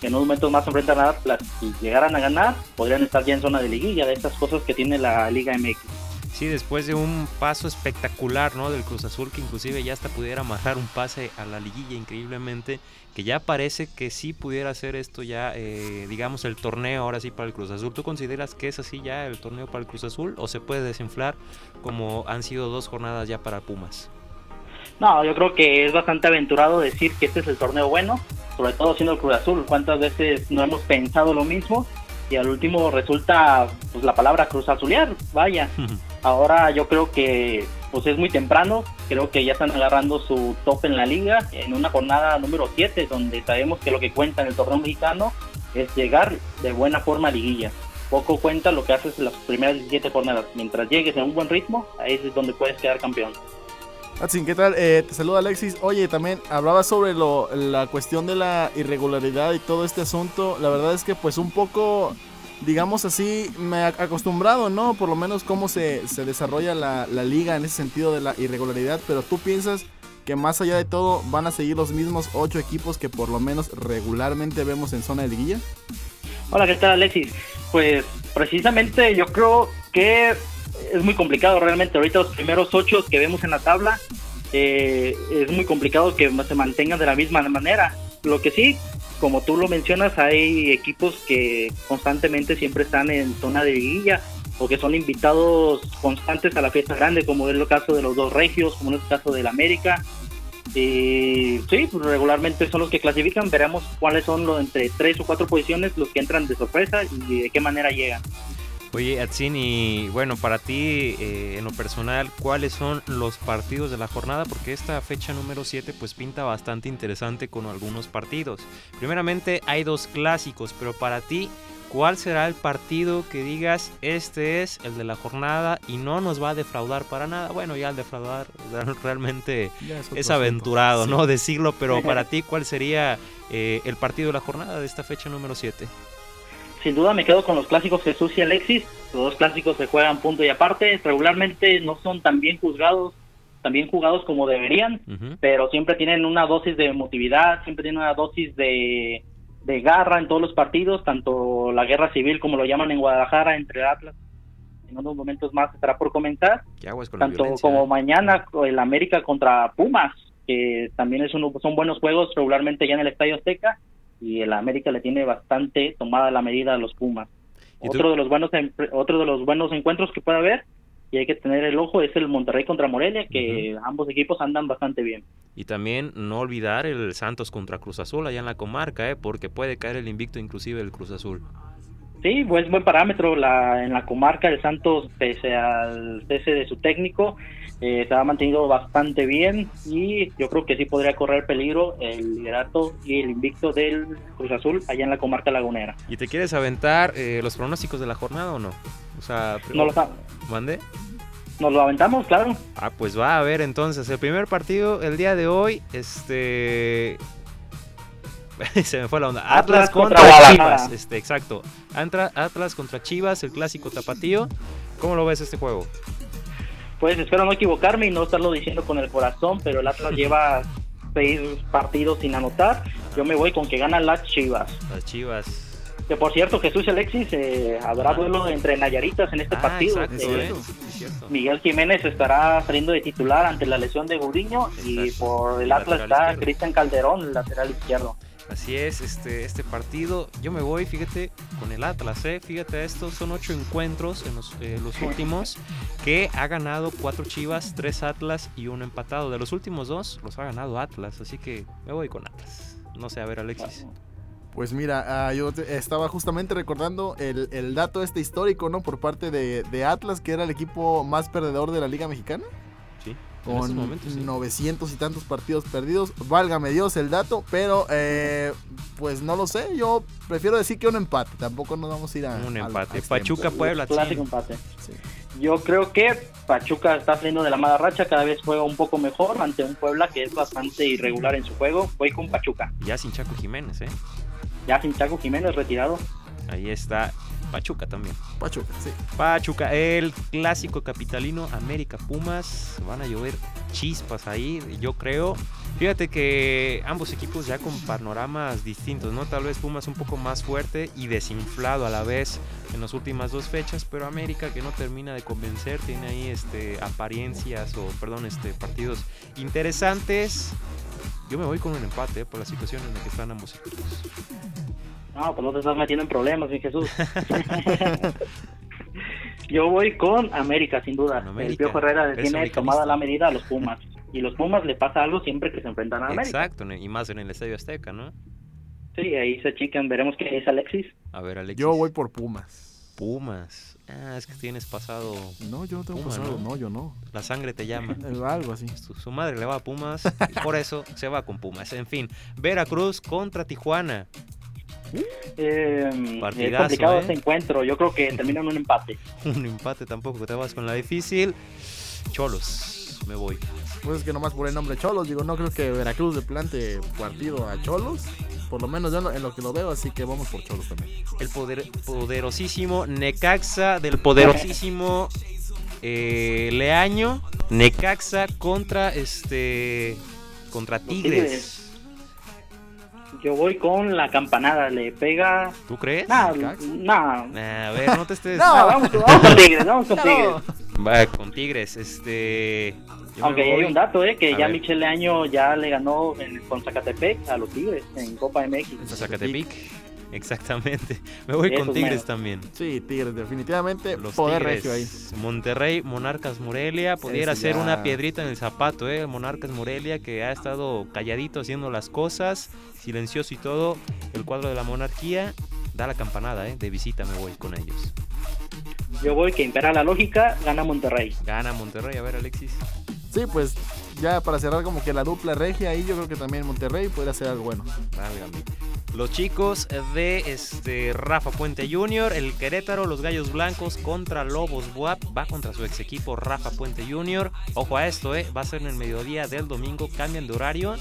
en unos momentos más enfrentan a Atlas y llegaran a ganar, podrían estar ya en zona de liguilla, de estas cosas que tiene la Liga MX. Sí, después de un paso espectacular, ¿no? Del Cruz Azul, que inclusive ya hasta pudiera amarrar un pase a la liguilla increíblemente, que ya parece que sí pudiera hacer esto ya, eh, digamos, el torneo ahora sí para el Cruz Azul. ¿Tú consideras que es así ya el torneo para el Cruz Azul o se puede desinflar como han sido dos jornadas ya para Pumas? No, yo creo que es bastante aventurado decir que este es el torneo bueno, sobre todo siendo el Cruz Azul. ¿Cuántas veces no hemos pensado lo mismo? Y al último resulta pues la palabra Cruz Azulear, vaya. Ahora yo creo que pues es muy temprano, creo que ya están agarrando su top en la liga en una jornada número 7 donde sabemos que lo que cuenta en el torneo mexicano es llegar de buena forma a liguilla. Poco cuenta lo que haces en las primeras 17 jornadas. Mientras llegues en un buen ritmo, ahí es donde puedes quedar campeón. Atsin, ¿qué tal? Eh, te saluda Alexis. Oye, también hablaba sobre la cuestión de la irregularidad y todo este asunto. La verdad es que pues un poco digamos así, me he acostumbrado, ¿no? Por lo menos cómo se, se desarrolla la, la, liga en ese sentido de la irregularidad, pero tú piensas que más allá de todo van a seguir los mismos ocho equipos que por lo menos regularmente vemos en zona de liguilla. Hola, ¿qué tal Alexis? Pues precisamente yo creo que es muy complicado realmente ahorita los primeros ocho que vemos en la tabla. Eh, es muy complicado que se mantengan de la misma manera. Lo que sí, como tú lo mencionas, hay equipos que constantemente siempre están en zona de liguilla o que son invitados constantes a la fiesta grande, como es el caso de los dos regios, como es el caso del América. Y sí, pues regularmente son los que clasifican. Veremos cuáles son los entre tres o cuatro posiciones los que entran de sorpresa y de qué manera llegan. Oye, Atsin, y bueno, para ti, eh, en lo personal, ¿cuáles son los partidos de la jornada? Porque esta fecha número 7 pues pinta bastante interesante con algunos partidos. Primeramente hay dos clásicos, pero para ti, ¿cuál será el partido que digas, este es el de la jornada y no nos va a defraudar para nada? Bueno, ya el defraudar realmente es, aventurado, ¿no? Decirlo, pero para ti, ¿cuál sería eh, el partido de la jornada de esta fecha número 7? Sin duda me quedo con los clásicos Jesús y Alexis. Los dos clásicos se juegan punto y aparte. Regularmente no son tan bien juzgados, tan bien jugados como deberían, pero siempre tienen una dosis de emotividad, siempre tienen una dosis de, de garra en todos los partidos, tanto la guerra civil como lo llaman en Guadalajara entre Atlas. En unos momentos más estará por comentar. Tanto como mañana el América contra Pumas, que también es uno, son buenos juegos regularmente ya en el Estadio Azteca y el América le tiene bastante tomada la medida a los Pumas. Otro de los buenos otro de los buenos encuentros que puede haber y hay que tener el ojo es el Monterrey contra Morelia, que ambos equipos andan bastante bien. Y también no olvidar el Santos contra Cruz Azul allá en la comarca, ¿eh? porque puede caer el invicto inclusive el Cruz Azul. Sí, pues buen parámetro la, en la comarca el Santos, pese al cese de su técnico, eh, se ha mantenido bastante bien y yo creo que sí podría correr peligro el liderato y el invicto del Cruz Azul allá en la comarca lagunera. ¿Y te quieres aventar eh, los pronósticos de la jornada o no? O sea, no lo ¿Mande? Nos lo aventamos, claro. Ah, pues va a ver entonces. El primer partido el día de hoy, este. Se me fue la onda. Atlas, contra, Chivas. Este, exacto. Atlas contra Chivas, el clásico tapatío. ¿Cómo lo ves este juego? Pues espero no equivocarme y no estarlo diciendo con el corazón, pero el Atlas lleva seis partidos sin anotar. Yo me voy con que gana las Chivas. Las Chivas. Que por cierto, Jesús y Alexis, eh, habrá duelo entre Nayaritas en este ah, partido. Eh, Miguel Jiménez estará saliendo de titular ante la lesión de Gudiño y por el Atlas está Cristian Calderón, lateral izquierdo. Así es, este, este partido. Yo me voy, fíjate, con el Atlas, ¿eh? Fíjate esto, son ocho encuentros en los, eh, los últimos que ha ganado cuatro Chivas, tres Atlas y uno empatado. De los últimos dos los ha ganado Atlas, así que me voy con Atlas. No sé, a ver, Alexis. Pues mira, ah, yo estaba justamente recordando el, el, dato este histórico, ¿no? Por parte de, de Atlas, que era el equipo más perdedor de la Liga Mexicana con 900 y tantos partidos perdidos. Válgame Dios el dato, pero eh, pues no lo sé. Yo prefiero decir que un empate. Tampoco nos vamos a ir a un empate. Pachuca Puebla. Clásico empate. Yo creo que Pachuca está saliendo de la mala racha, cada vez juega un poco mejor ante un Puebla que es bastante irregular en su juego. Voy con Pachuca. Ya sin Chaco Jiménez, ¿eh? Ya sin Chaco Jiménez retirado. Ahí está. Pachuca también. Pachuca, sí. Pachuca, el clásico capitalino América Pumas. Van a llover chispas ahí, yo creo. Fíjate que ambos equipos ya con panoramas distintos, ¿no? Tal vez Pumas un poco más fuerte y desinflado a la vez en las últimas dos fechas, pero América que no termina de convencer, tiene ahí este apariencias o perdón, este partidos interesantes. Yo me voy con un empate ¿eh? por la situación en la que están ambos equipos. No, pues no te estás metiendo en problemas, mi Jesús. Yo voy con América, sin duda. América. El Piojo Herrera tiene tomada la medida a los Pumas. Y los Pumas le pasa algo siempre que se enfrentan a América. Exacto, y más en el Estadio Azteca, ¿no? Sí, ahí se chican. Veremos qué es Alexis. A ver, Alexis. Yo voy por Pumas. Pumas. Ah, es que tienes pasado. No, yo no tengo Puma, pasado. ¿no? No, yo no. La sangre te llama. Algo así. Su, su madre le va a Pumas, y por eso se va con Pumas. En fin, Veracruz contra Tijuana. Eh, es Partidazo, complicado ¿eh? este encuentro. Yo creo que termina en un empate. Un empate tampoco, te vas con la difícil. Cholos, me voy. Pues es que nomás por el nombre Cholos, digo, no creo que Veracruz le plante partido a Cholos. Por lo menos yo en lo- en lo que lo veo, así que vamos por Cholos también. El poder, poderosísimo Necaxa del poderosísimo eh, Leaño. Necaxa contra este. contra Tigres. Yo voy con la campanada. Le pega. ¿Tú crees? Nah, Necaxa. nah. Nah, a ver, no te estés. No. Vamos, vamos con Tigres, vamos con Tigres. Va con Tigres, este. Aunque hay un dato, eh, que A ya ver. Michele Año ya le ganó en- con Zacatepec a los Tigres en Copa MX. Zacatepec. Exactamente. Me voy con Tigres también. Sí, Tigres, definitivamente. Los poder Tigres. regio ahí. Monterrey, Monarcas Morelia. Pudiera ser ya- una piedrita en el zapato, ¿eh? Monarcas Morelia que ha estado calladito haciendo las cosas, silencioso y todo. El cuadro de la monarquía da la campanada, ¿eh? De visita me voy con ellos. Yo voy que impera la lógica, gana Monterrey. Gana Monterrey. A ver, Alexis. Sí, pues ya para cerrar como que la dupla regia ahí, yo creo que también Monterrey podría ser algo bueno. Válgame. Los chicos de este Rafa Puente Jr., el Querétaro, los Gallos Blancos contra Lobos Buap, va contra su ex equipo Rafa Puente Jr. Ojo a esto, eh, va a ser en el mediodía del domingo, cambian de horario.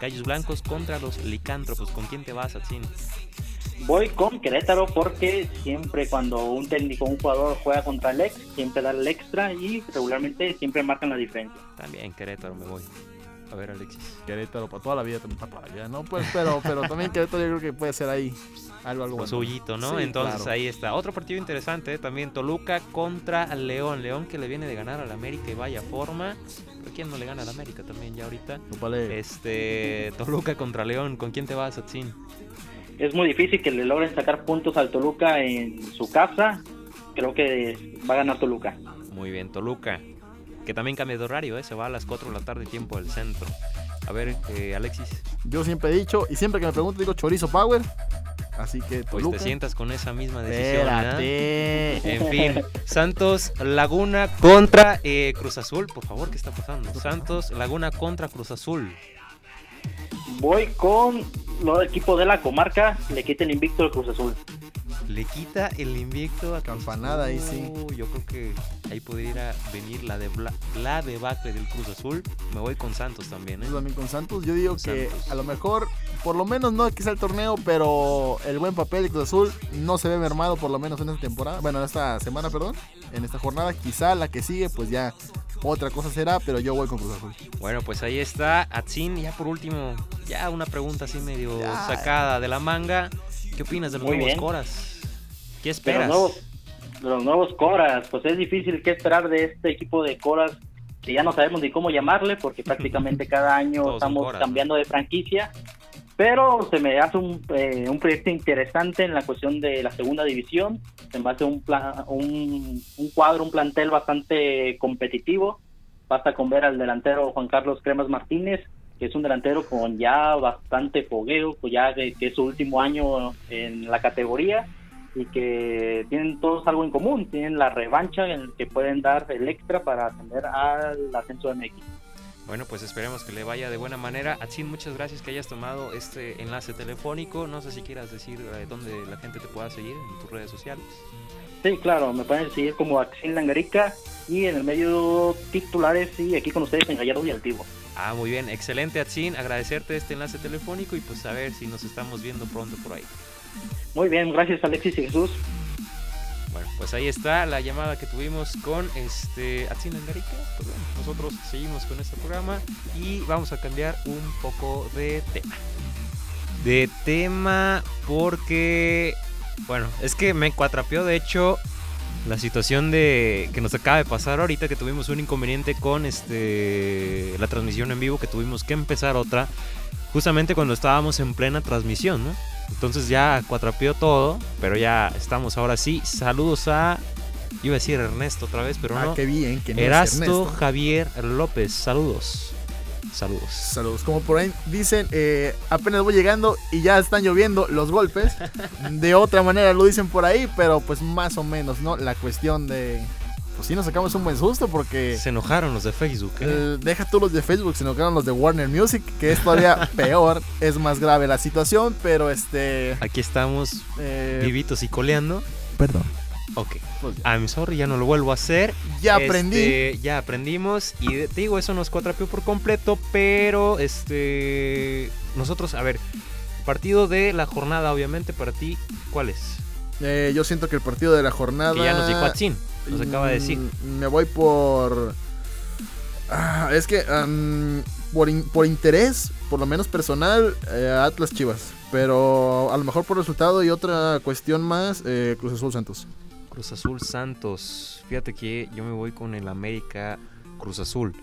Gallos Blancos contra los Licántropos. ¿Con quién te vas, Atsin? Voy con Querétaro porque siempre cuando un técnico, un jugador juega contra el ex, siempre da el extra y regularmente siempre marcan la diferencia. También Querétaro me voy. A ver, Alexis. Querétaro para toda la vida, también para toda la vida, ¿no? Pues, pero, pero también Querétaro yo creo que puede ser ahí algo, algo Lo bueno. suyito, ¿no? Sí, Entonces claro. ahí está. Otro partido interesante eh, también. Toluca contra León. León que le viene de ganar al América y vaya forma. Pero ¿quién no le gana al América también ya ahorita? Vale. Este, Toluca contra León, ¿con quién te vas, Atsin? Es muy difícil que le logren sacar puntos al Toluca en su casa. Creo que va a ganar Toluca. Muy bien, Toluca, que también cambia de horario, ¿eh? se va a las 4 de la tarde, tiempo del centro. A ver, eh, Alexis, Yo siempre he dicho, y siempre que me pregunto digo chorizo power. Así que pues Toluca. te sientas con esa misma decisión. Espérate. En fin, Santos Laguna contra eh, Cruz Azul, por favor, ¿qué está pasando? Santos Laguna contra Cruz Azul. Voy con los equipos de la comarca, le quita el invicto al Cruz Azul. Le quita el invicto a Cruz Campanada ahí, Azul. sí. Yo creo que ahí podría venir la de Bla- la debacle del Cruz Azul. Me voy con Santos también, ¿eh? Yo también con Santos. Yo digo Con que Santos. a lo mejor, por lo menos no quizá el torneo, pero el buen papel de Cruz Azul no se ve mermado por lo menos en esta temporada. Bueno, en esta semana, perdón. En esta jornada. Quizá la que sigue, pues ya otra cosa será, pero yo voy con Cruz Azul. Bueno, pues ahí está. Atsin, ya por último, ya una pregunta así medio Ya. sacada de la manga. ¿Qué opinas de los Muy nuevos bien. coras? ¿Qué De los esperas? nuevos, de los nuevos Coras, pues es difícil que esperar de este equipo de Coras que ya no sabemos ni cómo llamarle porque prácticamente cada año estamos Coras, cambiando de franquicia. Pero se me hace un, eh, un proyecto interesante en la cuestión de la segunda división. Se me hace un, pla- un, un cuadro, un plantel bastante competitivo. Basta con ver al delantero Juan Carlos Cremas Martínez, que es un delantero con ya bastante fogueo, pues ya que, que es su último año en la categoría y que tienen todos algo en común, tienen la revancha en el que pueden dar el extra para ascender al ascenso de México. Bueno, pues esperemos que le vaya de buena manera. Atsin, muchas gracias que hayas tomado este enlace telefónico. No sé si quieras decir eh, dónde la gente te pueda seguir en tus redes sociales. Sí, claro, me pueden seguir como Axel Langarica y en el medio titulares y aquí con ustedes en Gallardo y Altivo. Ah, muy bien, excelente Atsin, agradecerte este enlace telefónico y pues a ver si nos estamos viendo pronto por ahí. Muy bien, gracias Alexis y Jesús. Bueno, pues ahí está la llamada que tuvimos con este Atzin Angarica. Pues bueno, nosotros seguimos con este programa y vamos a cambiar un poco de tema. De tema porque, bueno, es que me cuatrapeó de hecho la situación de que nos acaba de pasar ahorita que tuvimos un inconveniente con este la transmisión en vivo que tuvimos que empezar otra justamente cuando estábamos en plena transmisión, ¿no? Entonces ya cuatrapeó todo, pero ya estamos ahora sí. Saludos a iba a decir Ernesto otra vez, pero Ah, no. qué bien, que no Erasto. Javier López, saludos. Saludos. Saludos. Como por ahí dicen, eh, apenas voy llegando y ya están lloviendo los golpes. De otra manera lo dicen por ahí, pero pues más o menos, ¿no? La cuestión de... Pues sí nos sacamos un buen susto porque... Se enojaron los de Facebook, ¿eh? eh, deja tú los de Facebook, se quedaron los de Warner Music, que es todavía peor, es más grave la situación, pero este... Aquí estamos eh, vivitos y coleando. perdón. Ok. pues ya. I'm sorry, ya no lo vuelvo a hacer. Ya aprendí. Este, ya aprendimos y te digo, eso nos cuatrapeó por completo, pero este nosotros, a ver, partido de la jornada obviamente para ti, ¿cuál es? Eh, yo siento que el partido de la jornada... Que ya nos dijo Atsin, nos acaba de decir. Mm, Me voy por. Ah, es que por, in- por interés, por lo menos personal, eh, Atlas Chivas. Pero a lo mejor por resultado y otra cuestión más, eh, Cruz Azul Santos. Cruz Azul Santos. Fíjate que yo me voy con el América Cruz Azul.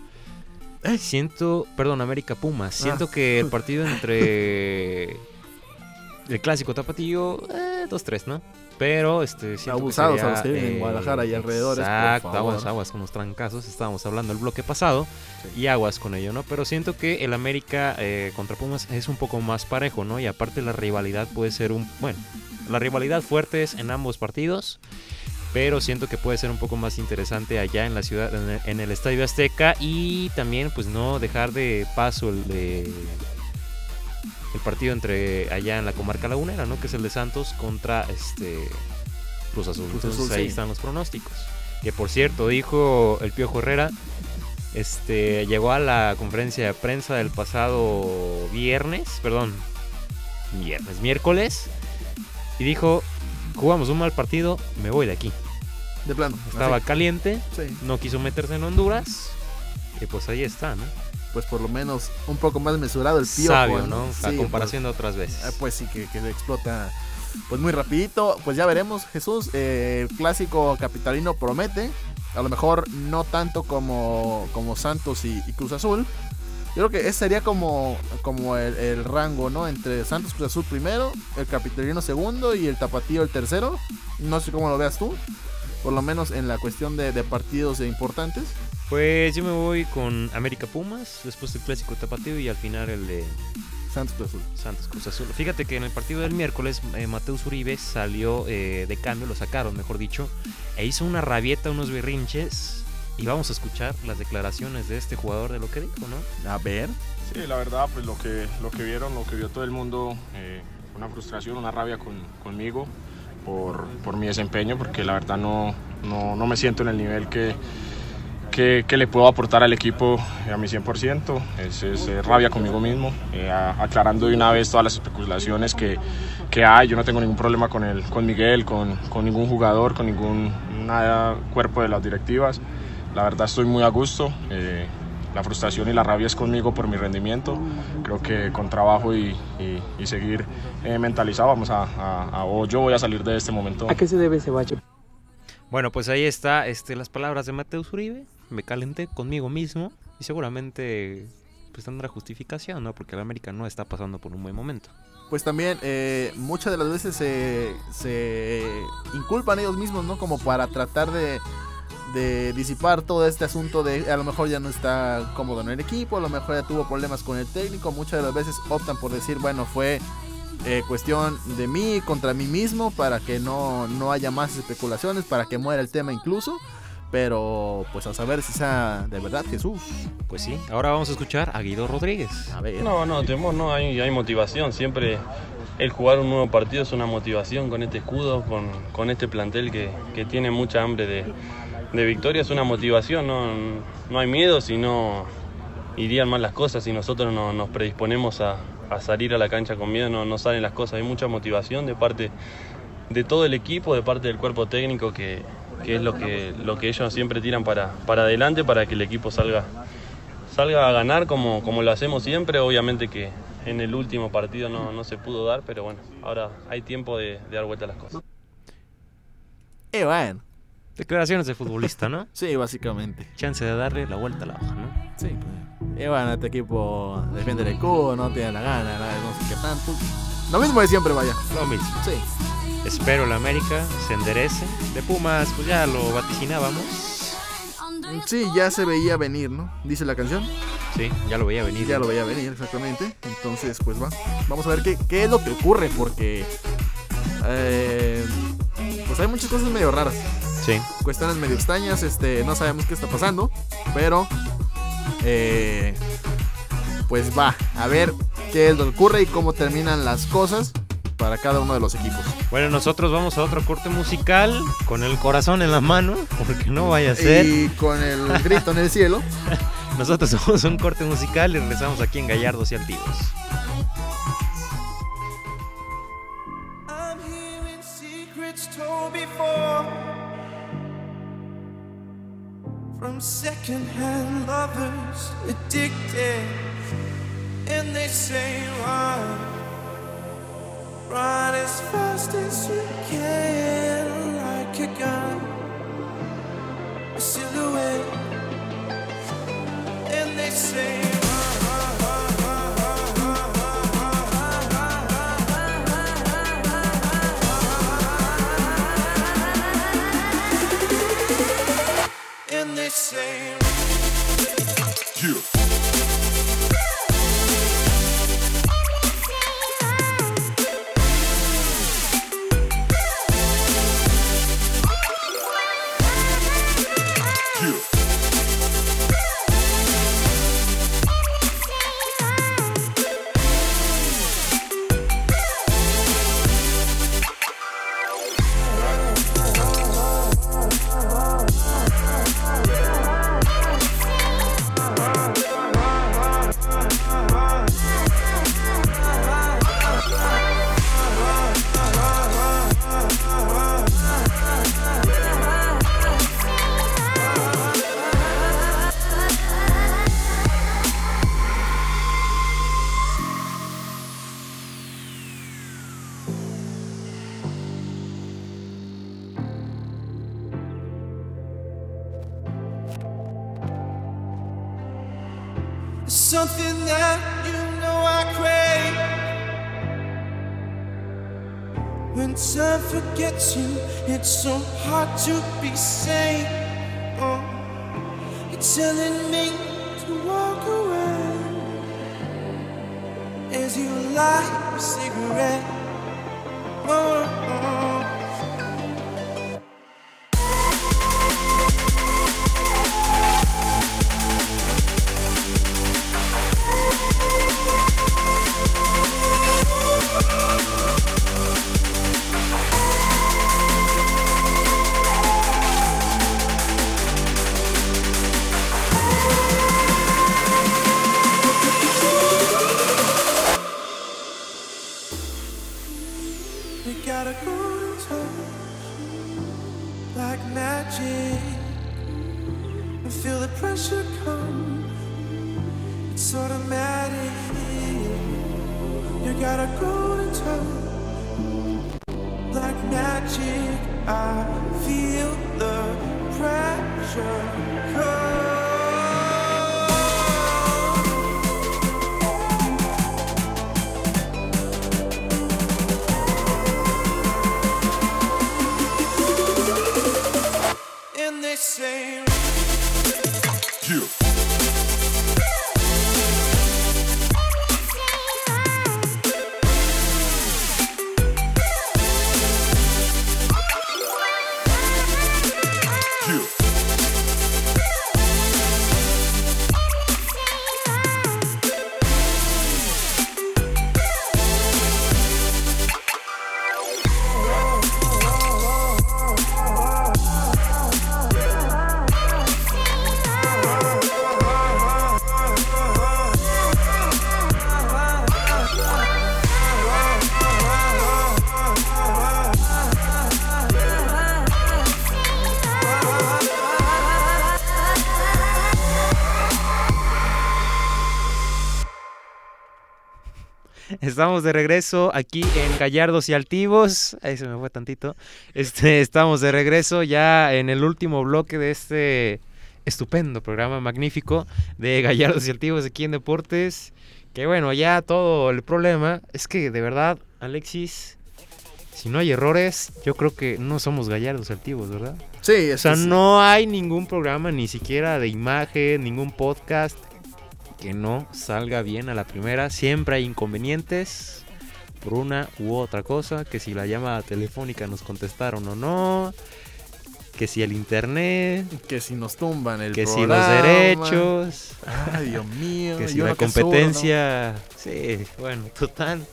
Eh. Siento, perdón, América Pumas. Siento Ah. que el partido entre el clásico tapatío, eh, 2-3, ¿no? Pero este siento Abusados que a los sería, que viven en Guadalajara y alrededores, por Exacto, favor. aguas, aguas con los trancazos. Estábamos hablando el bloque pasado y aguas con ello, ¿no? Pero siento que el América eh, contra Pumas es un poco más parejo, ¿no? Y aparte la rivalidad puede ser un, bueno, la rivalidad fuerte es en ambos partidos. Pero siento que puede ser un poco más interesante allá en la ciudad, en el, en el Estadio Azteca. Y también, pues, no dejar de paso el de el partido entre allá en la comarca lagunera, ¿no? Que es el de Santos contra este Cruz Azul. Cruz Entonces ahí están los pronósticos. Que por cierto, dijo el Piojo Herrera, este llegó a la conferencia de prensa del pasado viernes, perdón, viernes, miércoles, y dijo, jugamos un mal partido, me voy de aquí. De plano. Estaba así. caliente, Sí. no quiso meterse en Honduras, y pues ahí está, ¿no? Pues por lo menos un poco más mesurado el piojo. Sabio, ¿no? Sí, comparación de otras veces. pues, eh, pues sí, que, que explota. Pues muy rapidito. Pues ya veremos, Jesús. eh, el clásico capitalino promete. A lo mejor no tanto como, como Santos y, y Cruz Azul. Yo creo que ese sería como, como el, el rango, ¿no? Entre Santos Cruz Azul primero, el Capitalino segundo y el Tapatío el tercero. No sé cómo lo veas tú. Por lo menos en la cuestión de, de partidos importantes. Pues yo me voy con América Pumas, después el clásico tapatío y al final el de Santos Cruz Azul. Santos Cruz Azul. Fíjate que en el partido del miércoles eh, Mateus Uribe salió eh, de cambio, lo sacaron, mejor dicho, e hizo una rabieta, unos berrinches. Y vamos a escuchar las declaraciones de este jugador de lo que dijo, ¿no? A ver. Sí, la verdad, pues lo que, lo que vieron, lo que vio todo el mundo, eh, una frustración, una rabia con- conmigo por, por mi desempeño, porque la verdad no, no, no me siento en el nivel que, que, que le puedo aportar al equipo eh, a mi 100%. Es, es, eh, rabia conmigo mismo, eh, a- aclarando de una vez todas las especulaciones que, que hay. Yo no tengo ningún problema con, el, con Miguel, con, con ningún jugador, con ningún nada, cuerpo de las directivas. La verdad estoy muy a gusto. eh, la frustración y la rabia es conmigo por mi rendimiento. Creo que con trabajo y, y- y seguir eh, mentalizado vamos a, a- a- o yo voy a salir de este momento. ¿A qué se debe ese bache? Bueno, pues ahí está este, las palabras de Mateus Uribe. Me calenté conmigo mismo y seguramente pues tendrá justificación, ¿no? Porque el América no está pasando por un buen momento. pues también eh, muchas de las veces se, se inculpan ellos mismos, ¿no? Como para tratar de, de disipar todo este asunto de a lo mejor ya no está cómodo en el equipo, a lo mejor ya tuvo problemas con el técnico, muchas de las veces optan por decir, bueno, fue eh, cuestión de mí contra mí mismo para que no, no haya más especulaciones, para que muera el tema incluso. Pero pues a saber si sea de verdad Jesús. Pues sí, ahora vamos a escuchar a Guido Rodríguez. A ver. No, no, temor no, hay, hay motivación. Siempre el jugar un nuevo partido es una motivación con este escudo, con, con este plantel que, que tiene mucha hambre de, de victoria. Es una motivación, no, no hay miedo, sino irían mal las cosas. Si nosotros no, nos predisponemos a, a salir a la cancha con miedo, no, no salen las cosas. Hay mucha motivación de parte de todo el equipo, de parte del cuerpo técnico, que, que es lo que, lo que ellos siempre tiran para, para adelante para que el equipo salga, salga a ganar como, como lo hacemos siempre. Obviamente que en el último partido no, no se pudo dar, pero bueno, ahora hay tiempo de, de dar vuelta a las cosas. Y bueno, Declaraciones de futbolista, ¿no? sí, básicamente. Chance de darle la vuelta a la hoja, ¿no? Sí, pues. Y bueno, este equipo defiende el escudo, no tiene la gana, nada, no sé qué tanto. Lo mismo de siempre, vaya. Lo mismo. Sí. Espero la América se enderece. De Pumas, pues ya lo vaticinábamos. Sí, ya se veía venir, ¿no? Dice la canción. Sí, ya lo veía venir. Ya lo veía venir, exactamente. Entonces, pues va. Vamos a ver qué, qué es lo que ocurre, porque. eh, pues hay muchas cosas medio raras. Sí. Cuestiones medio extrañas. Este, no sabemos qué está pasando. Pero. eh, pues va. A ver qué es lo que ocurre y cómo terminan las cosas para cada uno de los equipos. Bueno, nosotros vamos a otro corte musical con el corazón en la mano, porque no vaya a ser. Y con el grito en el cielo. Nosotros somos un corte musical y regresamos aquí en Gallardos y Altivos. I'm hearing secrets told before from secondhand lovers addicted, and they say run, run as fast as you can, like a gun, a silhouette, and they say. And they say to be Estamos de regreso aquí en Gallardos y Altivos. Ahí se me fue tantito. Este, estamos de regreso ya en el último bloque de este estupendo programa magnífico de Gallardos y Altivos aquí en Deportes. Que bueno, ya todo el problema es que de verdad, Alexis, si no hay errores, yo creo que no somos Gallardos y Altivos, ¿verdad? Sí, O sea, no hay ningún programa, ni siquiera de imagen, ningún podcast que no salga bien a la primera. Siempre hay inconvenientes por una u otra cosa, que si la llamada telefónica nos contestaron o no, que si el internet, Que si nos tumban el que si los derechos, Ay, Dios mío. que si la competencia. Sí, bueno, total.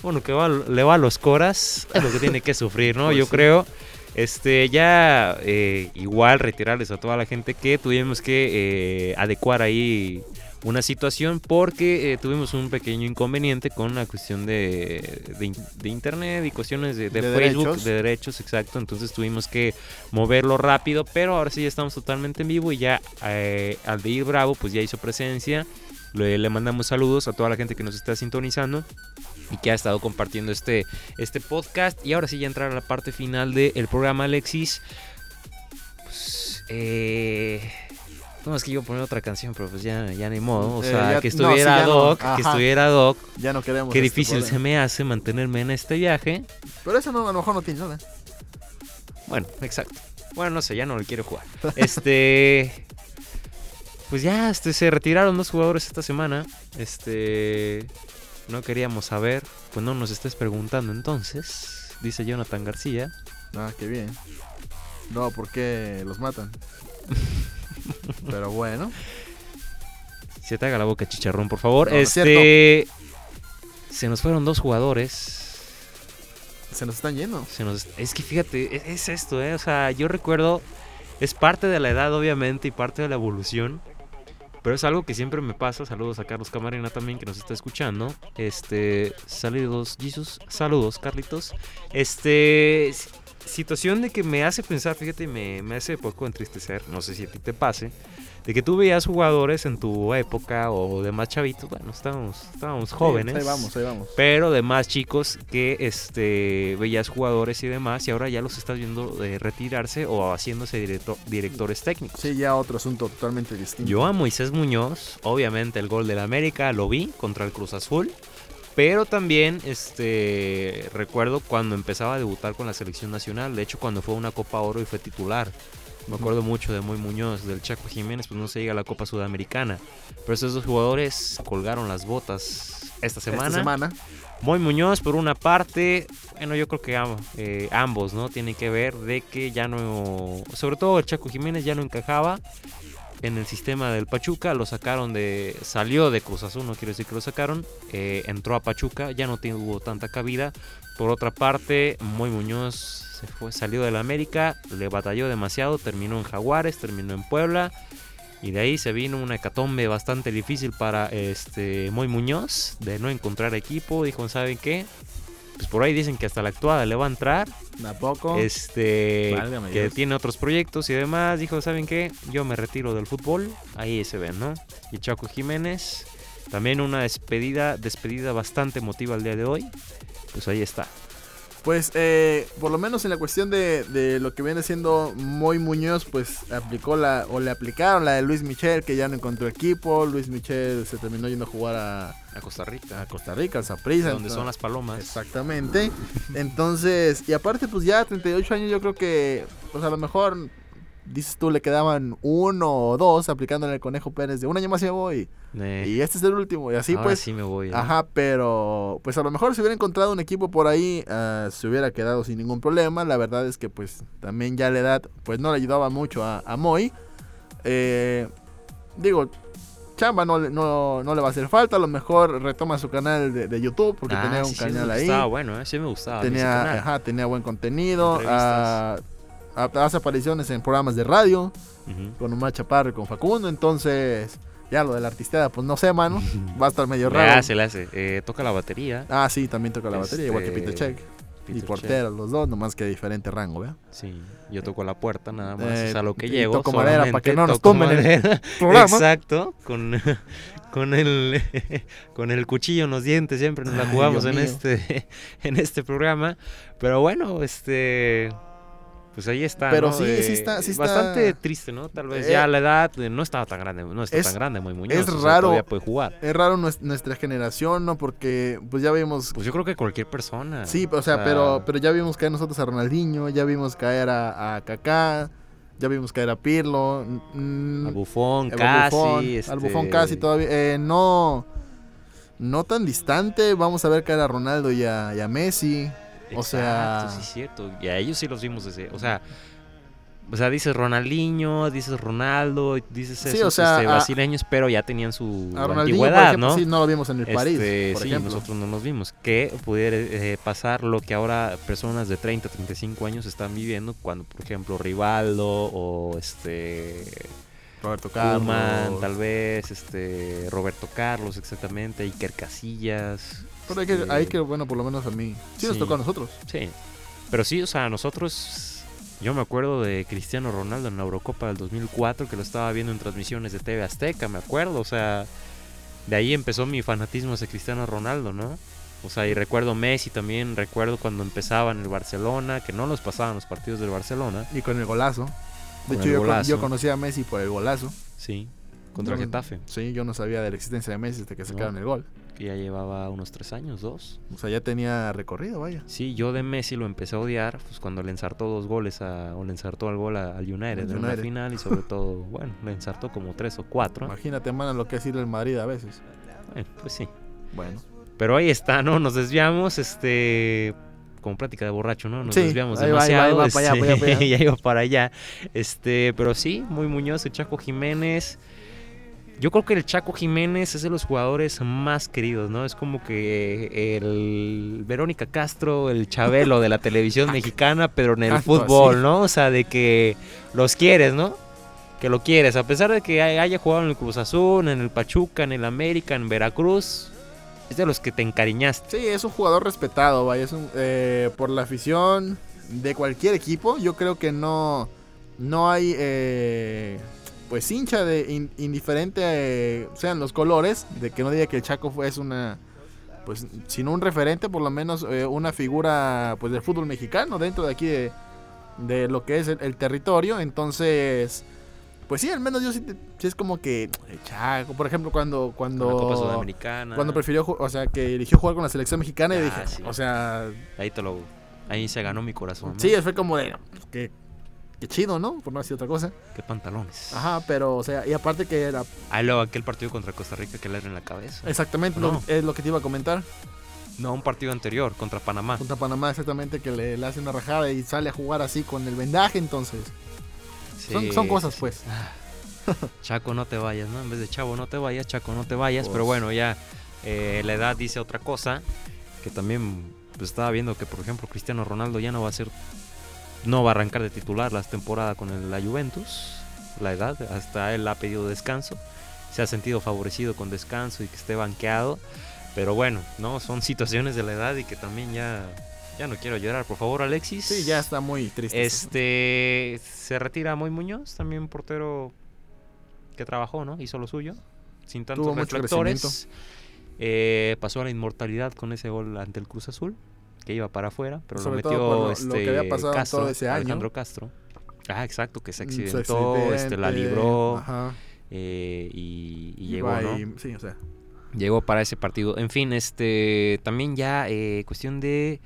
Bueno, que va- le va a los coras, es lo que tiene que sufrir, ¿no? Pues Yo sí. creo. Este, ya eh, igual retirarles a toda la gente que tuvimos que eh, adecuar ahí una situación porque eh, tuvimos un pequeño inconveniente con la cuestión de, de in- de internet y cuestiones de, Facebook, derechos. de derechos, exacto. Entonces tuvimos que moverlo rápido, pero ahora sí ya estamos totalmente en vivo y ya eh, al de ir Bravo pues ya hizo presencia. Le, le mandamos saludos a toda la gente que nos está sintonizando y que ha estado compartiendo este, este podcast. Y ahora sí ya entrar a la parte final del programa, Alexis. Pues, eh, no, es que iba a poner otra canción, pero pues ya, ya ni modo. O Eh, sea, ya- que no, sí, estuviera no. Doc, que estuviera Doc. Ya no queremos. Qué este difícil se me hace mantenerme en este viaje. Pero eso no, a lo mejor no tiene nada. Bueno, exacto. Bueno, no sé, ya no le quiero jugar. Este. Pues ya este, se retiraron dos jugadores esta semana. Este. No queríamos saber. Pues no nos estés preguntando entonces. Dice Jonathan García. Ah, qué bien. No, ¿por qué los matan? Pero bueno. Se te haga la boca chicharrón, por favor. No, es este. Se nos fueron dos jugadores. Se nos están yendo. Se nos- es que fíjate, e- es, esto, ¿eh? O sea, yo recuerdo, es parte de la edad obviamente y parte de la evolución, pero es algo que siempre me pasa. Saludos a Carlos Camarena también que nos está escuchando. Este, saludos, Jesus, saludos, Carlitos. Este, situación de que me hace pensar, fíjate, me, me hace poco entristecer, no sé si a ti te pase, de que tú veías jugadores en tu época o de más chavitos, bueno, estábamos, estábamos jóvenes. Sí, ahí vamos, ahí vamos. Pero de más chicos que este veías jugadores y demás, y ahora ya los estás viendo de retirarse o haciéndose directo- directores técnicos. Sí, ya otro asunto totalmente distinto. Yo a Moisés Muñoz, obviamente el gol del América lo vi contra el Cruz Azul, pero también este recuerdo cuando empezaba a debutar con la selección nacional, de hecho cuando fue a una Copa Oro y fue titular. Me acuerdo mucho de Muy Muñoz, del Chaco Jiménez, pues no se llega a la Copa Sudamericana. Pero esos dos jugadores colgaron las botas esta semana. Esta semana. Muy Muñoz, por una parte, bueno, yo creo que eh, ambos, ¿no? Tienen que ver de que ya no, sobre todo el Chaco Jiménez ya no encajaba en el sistema del Pachuca, lo sacaron de, salió de Cruz Azul, no quiero decir que lo sacaron, eh, entró a Pachuca, ya no tuvo tanta cabida. Por otra parte, Muy Muñoz se fue, salió del América, le batalló demasiado, terminó en Jaguares, terminó en Puebla. Y de ahí se vino una hecatombe bastante difícil para este Moy Muñoz de no encontrar equipo. Dijo, ¿saben qué? Pues por ahí dicen que hasta la actuada le va a entrar. Tampoco. Este Válgame que Dios. tiene otros proyectos y demás. Dijo, ¿saben qué? Yo me retiro del fútbol. Ahí se ven, ¿no? Y Chaco Jiménez. También una despedida, despedida bastante emotiva el día de hoy. Pues ahí está. Pues eh, por lo menos en la cuestión de, de lo que viene siendo Moy Muñoz, pues aplicó la, o le aplicaron la de Luis Michel, que ya no encontró equipo. Luis Michel se terminó yendo a jugar a, A Costa Rica. a Costa Rica, al Saprissa. donde son las palomas. Exactamente. Entonces, y aparte, pues ya 38 años, yo creo que, pues a lo mejor, dices tú, le quedaban uno o dos aplicándole el Conejo Pérez de un año más y me voy. Eh, Y este es el último. Y así ahora pues. sí me voy. Ajá, pero pues a lo mejor si hubiera encontrado un equipo por ahí, ah, se hubiera quedado sin ningún problema. La verdad es que pues también ya la edad pues no le ayudaba mucho a, a Moy. Eh, digo, chamba no, le- no, no le va a hacer falta. A lo mejor retoma su canal de, de YouTube porque Ah, tenía un sí, sí, canal me ahí. Estaba bueno, ¿eh? Sí me gustaba. tenía, ajá, tenía buen contenido. Entrevistas. Hace apariciones en programas de radio con Omar Chaparro y con Facundo. Entonces, ya lo de la artisteada, pues no sé, mano. Va a estar medio Le raro. hace, le hace. Eh, toca la batería. Ah, sí, también toca la batería, igual que Este, Peter Check. y Peter portero, los dos, nomás que diferente rango, ¿vea? Sí, yo toco la puerta nada más, Eh, es a lo que llego. toco madera para que no nos tumben el programa. Exacto, con, con el con el cuchillo en los dientes siempre nos la jugamos en mío. este en este programa, pero bueno, este pues ahí está, Pero ¿no? sí, sí Eh, está- sí está- bastante triste, ¿no? Tal vez Eh, ya la edad eh, no estaba tan grande, no está es- tan grande muy Muñoz, es o sea, raro. todavía puede jugar. Es raro nues- nuestra generación, ¿no? Porque pues ya vimos... Pues yo creo que cualquier persona. Sí, o sea, pero, pero ya vimos caer nosotros a Ronaldinho, ya vimos caer a, a Kaká, ya vimos caer a Pirlo, mm, al casi, Buffon, este, al Buffon casi todavía. eh, no, no tan distante, vamos a ver caer a Ronaldo y a, y a Messi. O sea- Exacto, sí es cierto. Y a ellos sí los vimos desde, o sea, o sea, dices Ronaldinho, dices Ronaldo, dices Sí, esos o sea, este, a- brasileños, pero ya tenían su antigüedad, ejemplo, ¿no? sí, no lo vimos en el París, Este, por sí, ejemplo. nosotros no nos vimos. Que pudiera eh, pasar lo que ahora personas de 30, 35 años están viviendo cuando, por ejemplo, Rivaldo o este Roberto Carlos. Koeman, tal vez, este Roberto Carlos, exactamente, Iker Casillas. Pero hay que, hay que, bueno, por lo menos a mí. Sí, nos tocó a nosotros. Sí. Pero sí, o sea, nosotros. Yo me acuerdo de Cristiano Ronaldo en la Eurocopa del 2004, que lo estaba viendo en transmisiones de TV Azteca, me acuerdo. O sea, de ahí empezó mi fanatismo hacia Cristiano Ronaldo, ¿no? O sea, y recuerdo Messi también, recuerdo cuando empezaba en el Barcelona, que no los pasaban los partidos del Barcelona. Y con el golazo. De Con hecho, yo, golazo. yo conocí a Messi por el golazo. Sí, contra no- Getafe, Sí, yo no sabía de la existencia de Messi hasta que sacaron No. el gol. que ya llevaba unos tres años, dos. O sea, ya tenía recorrido, vaya. Sí, yo de Messi lo empecé a odiar pues cuando le ensartó dos goles a, o le ensartó al gol al United en una final y sobre todo, bueno, le ensartó como tres o cuatro. Imagínate, mana, lo que es ir al Madrid a veces. Eh, pues sí. Bueno. Pero ahí está, ¿no? Nos desviamos, este como plática de borracho, ¿no? Nos Sí, desviamos ahí ahí va, demasiado. ahí va, allá, para allá, para allá. este, ya iba para allá. Este, pero sí, muy Muñoz, el Chaco Jiménez. Yo creo que el Chaco Jiménez es de los jugadores más queridos, ¿no? Es como que el Verónica Castro, el Chabelo de la televisión mexicana, pero en el fútbol. ¿no? O sea, de que los quieres, ¿no? Que lo quieres, a pesar de que hay- haya jugado en el Cruz Azul, en el Pachuca, en el América, en Veracruz, es de los que te encariñaste. Sí, es un jugador respetado, vaya. Es un, eh, por la afición de cualquier equipo. Yo creo que no, no hay, eh, pues, hincha de in- indiferente eh, sean los colores. De que no diga que el Chaco fue, es una, pues, sino un referente, por lo menos eh, una figura, pues, del fútbol mexicano dentro de aquí de, de lo que es el, el territorio. Entonces... Pues sí, al menos yo sí, sí es como que el Chaco, por ejemplo, cuando cuando la Copa Sudamericana. cuando prefirió, o sea, que eligió jugar con la selección mexicana y Ah, dije, sí. o sea, Ahí te lo. Ahí se ganó mi corazón. ¿no? sí, fue como de, pues, que, que chido, ¿no? Por no decir otra cosa. Qué pantalones. Ajá, pero, o sea, y aparte que era Ahí luego aquel partido contra Costa Rica que le era en la cabeza. exactamente No. lo, es lo que te iba a comentar. No, un partido anterior contra Panamá. Contra Panamá, exactamente, que le, le hace una rajada y sale a jugar así con el vendaje, entonces. son, Sí, son cosas, sí, sí. pues. Chaco, no te vayas, ¿no? En vez de Chavo, no te vayas, Chaco, no te vayas. Pues. Pero bueno, ya eh, la edad dice otra cosa. Que también pues, estaba viendo que, por ejemplo, Cristiano Ronaldo ya no va a ser. No va a arrancar de titular la temporada con el- la Juventus. La edad, hasta él ha pedido descanso. Se ha sentido favorecido con descanso y que esté banqueado. Pero bueno, no, son situaciones de la edad y que también ya. Ya no quiero llorar, por favor, Alexis. Sí, ya está muy triste. Este se retira Moy Muñoz, también portero que trabajó, ¿no? Hizo lo suyo, sin tantos Tuvo reflectores. Eh, pasó a la inmortalidad con ese gol ante el Cruz Azul, que iba para afuera, pero Sobre lo metió lo- lo este que había pasado Castro, todo ese año. Alejandro Castro. Ah, exacto, que se Mm, accidentó, este, la libró Ajá, eh, y, llegó, ¿no? y- sí, o sea. Llegó para ese partido. En fin, este también ya eh, cuestión de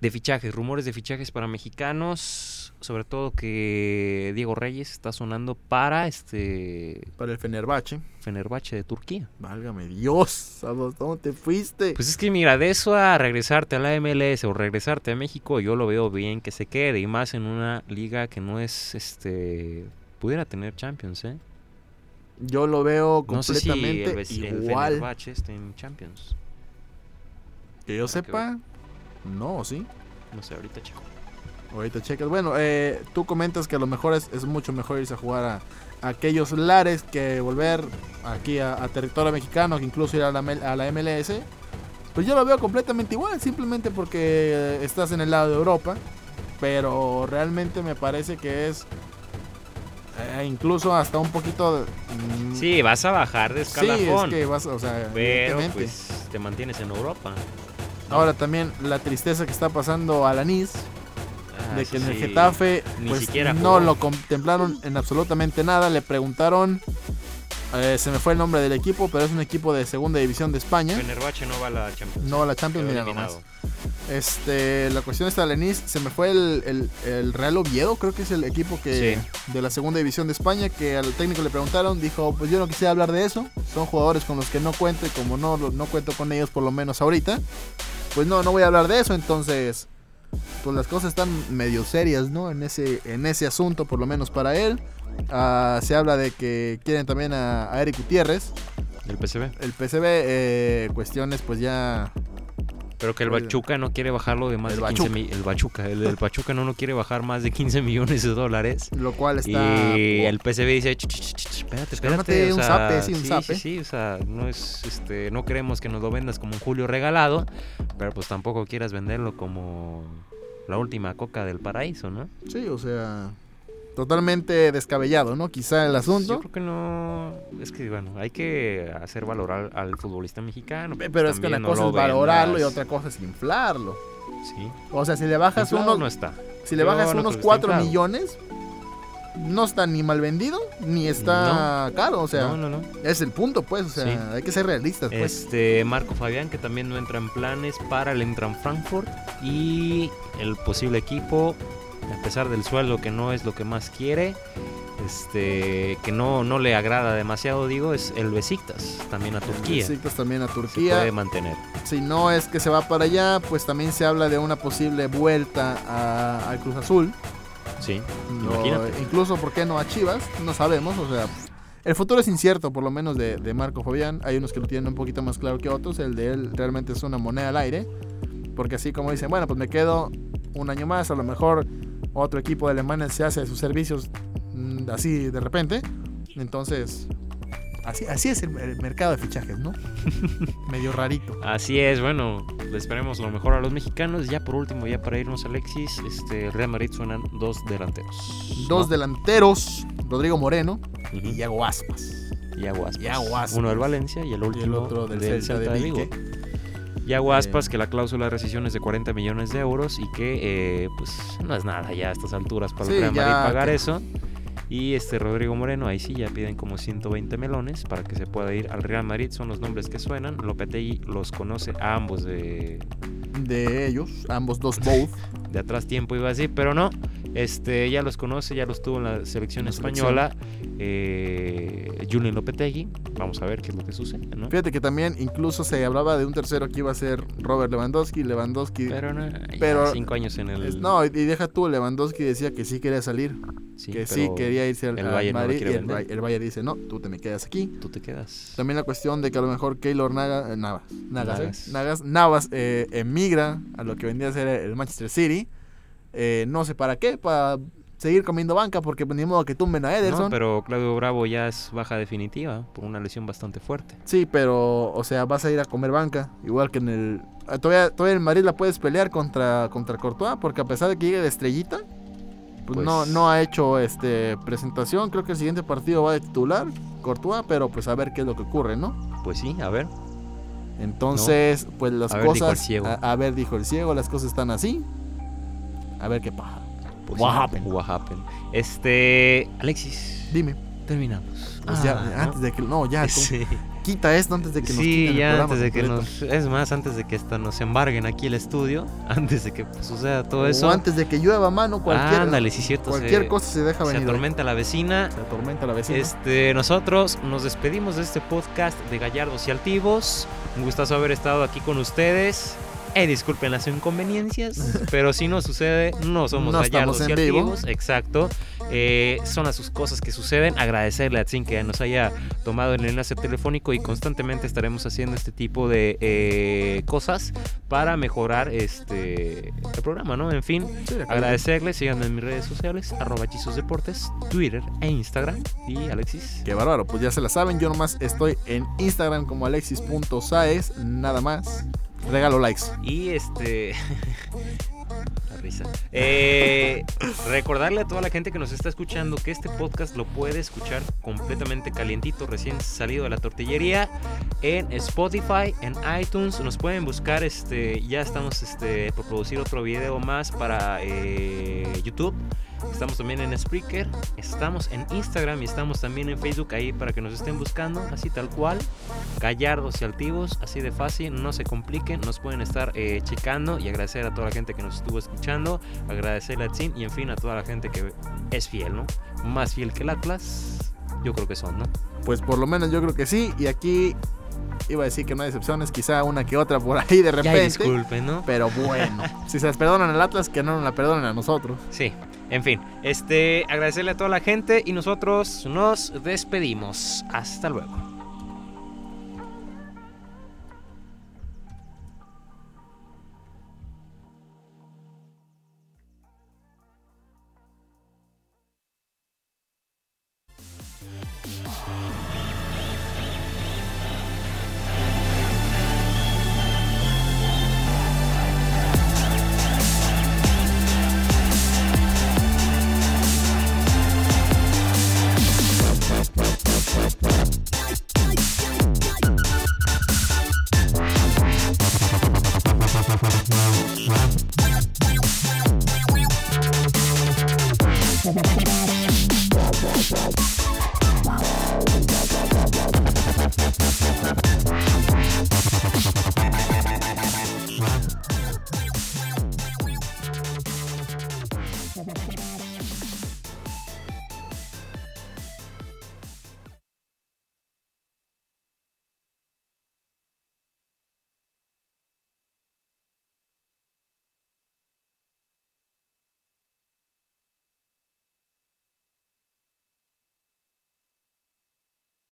de fichajes, rumores de fichajes para mexicanos, sobre todo que Diego Reyes está sonando para este Para el Fenerbahce. Fenerbahce de Turquía. Válgame Dios, ¿a dónde te fuiste? Pues es que mira, de eso a regresarte a la MLS o regresarte a México, yo lo veo bien que se quede y más en una liga que no es este pudiera tener Champions, ¿eh? Yo lo veo No sé si el, completamente igual. Fenerbahce esté en Champions. Que yo Para que sepa, no, ¿sí? No sé, ahorita chico. Ahorita checas. Bueno, eh, tú comentas que a lo mejor es, es mucho mejor irse a jugar a, a aquellos lares que volver aquí a, a territorio mexicano, que incluso ir a la, a la MLS. Pues yo lo veo completamente igual, simplemente porque estás en el lado de Europa. Pero realmente me parece que es eh, incluso hasta un poquito... mm, Sí, vas a bajar de sí, escalafón. es que vas, o sea, pero pues te mantienes en Europa. Ahora también la tristeza que está pasando a Ah, de sí, que en el sí. Getafe Ni pues, siquiera no jugó. lo contemplaron en absolutamente nada. Le preguntaron, eh, se me fue el nombre del equipo, pero es un equipo de segunda división de España. Fenerbahce no va a la Champions. No a la Champions, Quedó mira eliminado. nomás. Este, la cuestión está Lenis, se me fue el, el- el Real Oviedo, creo que es el equipo que de la segunda división de España, que al técnico le preguntaron, dijo, pues yo no quisiera hablar de eso, son jugadores con los que no cuento y como no, no cuento con ellos por lo menos ahorita, pues no, no voy a hablar de eso, entonces, pues las cosas están medio serias, ¿no? En ese, en ese asunto, por lo menos para él. Ah, se habla de que quieren también a, a Eric Gutiérrez, El PSV. el PCB, eh, cuestiones pues ya Pero que el. Pachuca no quiere bajarlo de más El de 15 Pachuca. millones. El Pachuca. El del Pachuca no, no quiere bajar más de 15 millones de dólares. lo cual está... Y el PSV dice, "Ch, ch, ch, espérate, espérate. o un sea, zape, sí, un zape". Sí, sí, o sea, no es, este, no queremos que nos lo vendas como un Julio regalado, pero pues tampoco quieras venderlo como la última coca del paraíso, ¿no? Sí, o sea, totalmente descabellado, ¿no? Quizá el Yo asunto. creo que no, es que bueno, hay que hacer valorar al futbolista mexicano. Pe- pues, Pero es que una no cosa es valorarlo y otra cosa es inflarlo. Sí. O sea, si le bajas unos, no está. si le yo bajas no unos creo que esté 4 inflado. millones, no está ni mal vendido, ni está caro. O sea, no, no, no. es el punto, pues. O sea, Sí. hay que ser realistas, pues. Este Marco Fabián, que también no entra en planes para el Entran Frankfurt. Y el posible equipo, a pesar del sueldo que no es lo que más quiere, este que no, no le agrada demasiado, digo, es el Besiktas, también a Turquía. Se Besiktas también a puede Turquía. mantener. Si no es que se va para allá, pues también se habla de una posible vuelta al Cruz Azul. Sí, No, imagínate. incluso, ¿por qué no a Chivas? No sabemos, o sea, el futuro es incierto, por lo menos de, de Marco Fabián. Hay unos que lo tienen un poquito más claro que otros. El de él realmente es una moneda al aire. Porque así como dicen, bueno, pues me quedo un año más, a lo mejor otro equipo de Alemania se hace de sus servicios mm, así de repente. Entonces, así, así es el, el mercado de fichajes, ¿no? Medio rarito. Así es, bueno, le esperemos lo mejor a los mexicanos. Ya por último, ya para irnos, Alexis, este Real Madrid suenan dos delanteros. Dos ¿no? delanteros, Rodrigo Moreno Ujú. y Iago Aspas. Yago Aspas. Yago Aspas. Uno del Valencia y el último Y el otro del, Celta de Vigo. Vigo. Yago Aspas, Eh. que la cláusula de rescisión es de 40 millones de euros y que, eh, pues, no es nada ya a estas alturas para Sí, el Real Madrid pagar que- eso. Y este Rodrigo Moreno, ahí sí ya piden como 120 melones para que se pueda ir al Real Madrid. Son los nombres que suenan. Lopetegui los conoce a ambos de, de ellos, ambos dos both. de atrás tiempo, iba a decir, pero no. Este, ya los conoce, ya los tuvo en la selección La selección. española. Eh, Julian Lopetegui. Vamos a ver qué es lo que sucede, ¿no? Fíjate que también incluso se hablaba de un tercero que iba a ser Robert Lewandowski. Lewandowski. Pero no, Pero- cinco años en el. no, y deja tú, Lewandowski decía que sí quería salir, sí, que sí quería irse al, el al Bayern Madrid. y el, el Bayern dice, no, tú te me quedas aquí. Tú te quedas. También la cuestión de que a lo mejor Keylor Naga- eh, Navas, Nagas, ¿eh? Navas. Nagas- Navas emigra a lo que vendría a ser el Manchester City. Eh, no sé para qué, para seguir comiendo banca, porque ni modo que tumben a Ederson. No, pero Claudio Bravo ya es baja definitiva por una lesión bastante fuerte. Sí, pero, o sea, vas a ir a comer banca. Igual que en el. ah, Todavía, todavía en Madrid la puedes pelear contra, contra Courtois, porque a pesar de que llegue de estrellita, pues, Pues- no, no ha hecho este presentación. Creo que el siguiente partido va de titular, Courtois, pero pues a ver qué es lo que ocurre, ¿no? Pues sí, a ver. Entonces, pues las A ver, cosas. ciego. A, a ver, dijo el ciego, las cosas están así. A ver qué pasa. Pues What sí, happened? what happened. Este. Alexis, Dime. terminamos. Pues Ah, ya, ¿no? antes de que. No, ya, Sí, quita esto antes de que nos sí quiten el ya programa antes de que completo. nos. Es más, antes de que hasta nos embarguen aquí el estudio. Antes de que pues, suceda todo O eso. antes de que llueva mano, cualquier, Ándale, sí, cierto. cualquier se, cosa se deja se venir. atormenta la vecina. Se atormenta la vecina. Este, nosotros nos despedimos de este podcast de Gallardos y Altivos. Un gustazo haber estado aquí con ustedes. Eh, disculpen las inconveniencias, pero si no sucede, no somos No Gallardos y. Altivos. Exacto. Eh, son las sus cosas que suceden. Agradecerle a Tzin que nos haya tomado el enlace telefónico y constantemente estaremos haciendo este tipo de eh, cosas para mejorar este el programa, ¿no? En fin, Sí, agradecerles. Síganme en mis redes sociales, arroba Hechizos Deportes, Twitter e Instagram. Y Alexis. Qué bárbaro, pues ya se la saben. Yo nomás estoy en Instagram como alexis.saez, nada más. Regalo likes. Y este. la risa. Eh, recordarle a toda la gente que nos está escuchando que este podcast lo puede escuchar completamente calientito, recién salido de la tortillería, en Spotify, en iTunes. Nos pueden buscar. Este, ya estamos este, por producir otro video más para eh, YouTube. Estamos también en Spreaker, estamos en Instagram y estamos también en Facebook ahí para que nos estén buscando, así tal cual. Gallardos y altivos, así de fácil, no se compliquen, nos pueden estar eh, checando y agradecer a toda la gente que nos estuvo escuchando, agradecerle a Tim y en fin a toda la gente que es fiel, ¿no? Más fiel que el Atlas, yo creo que son, ¿no? Pues por lo menos yo creo que sí. Y aquí iba a decir que no hay excepciones, quizá una que otra por ahí de Ya repente. disculpen, ¿no? Pero bueno, si se las perdonan al Atlas, que no nos la perdonen a nosotros. Sí, en fin, este, agradecerle a toda la gente y nosotros nos despedimos. Hasta luego.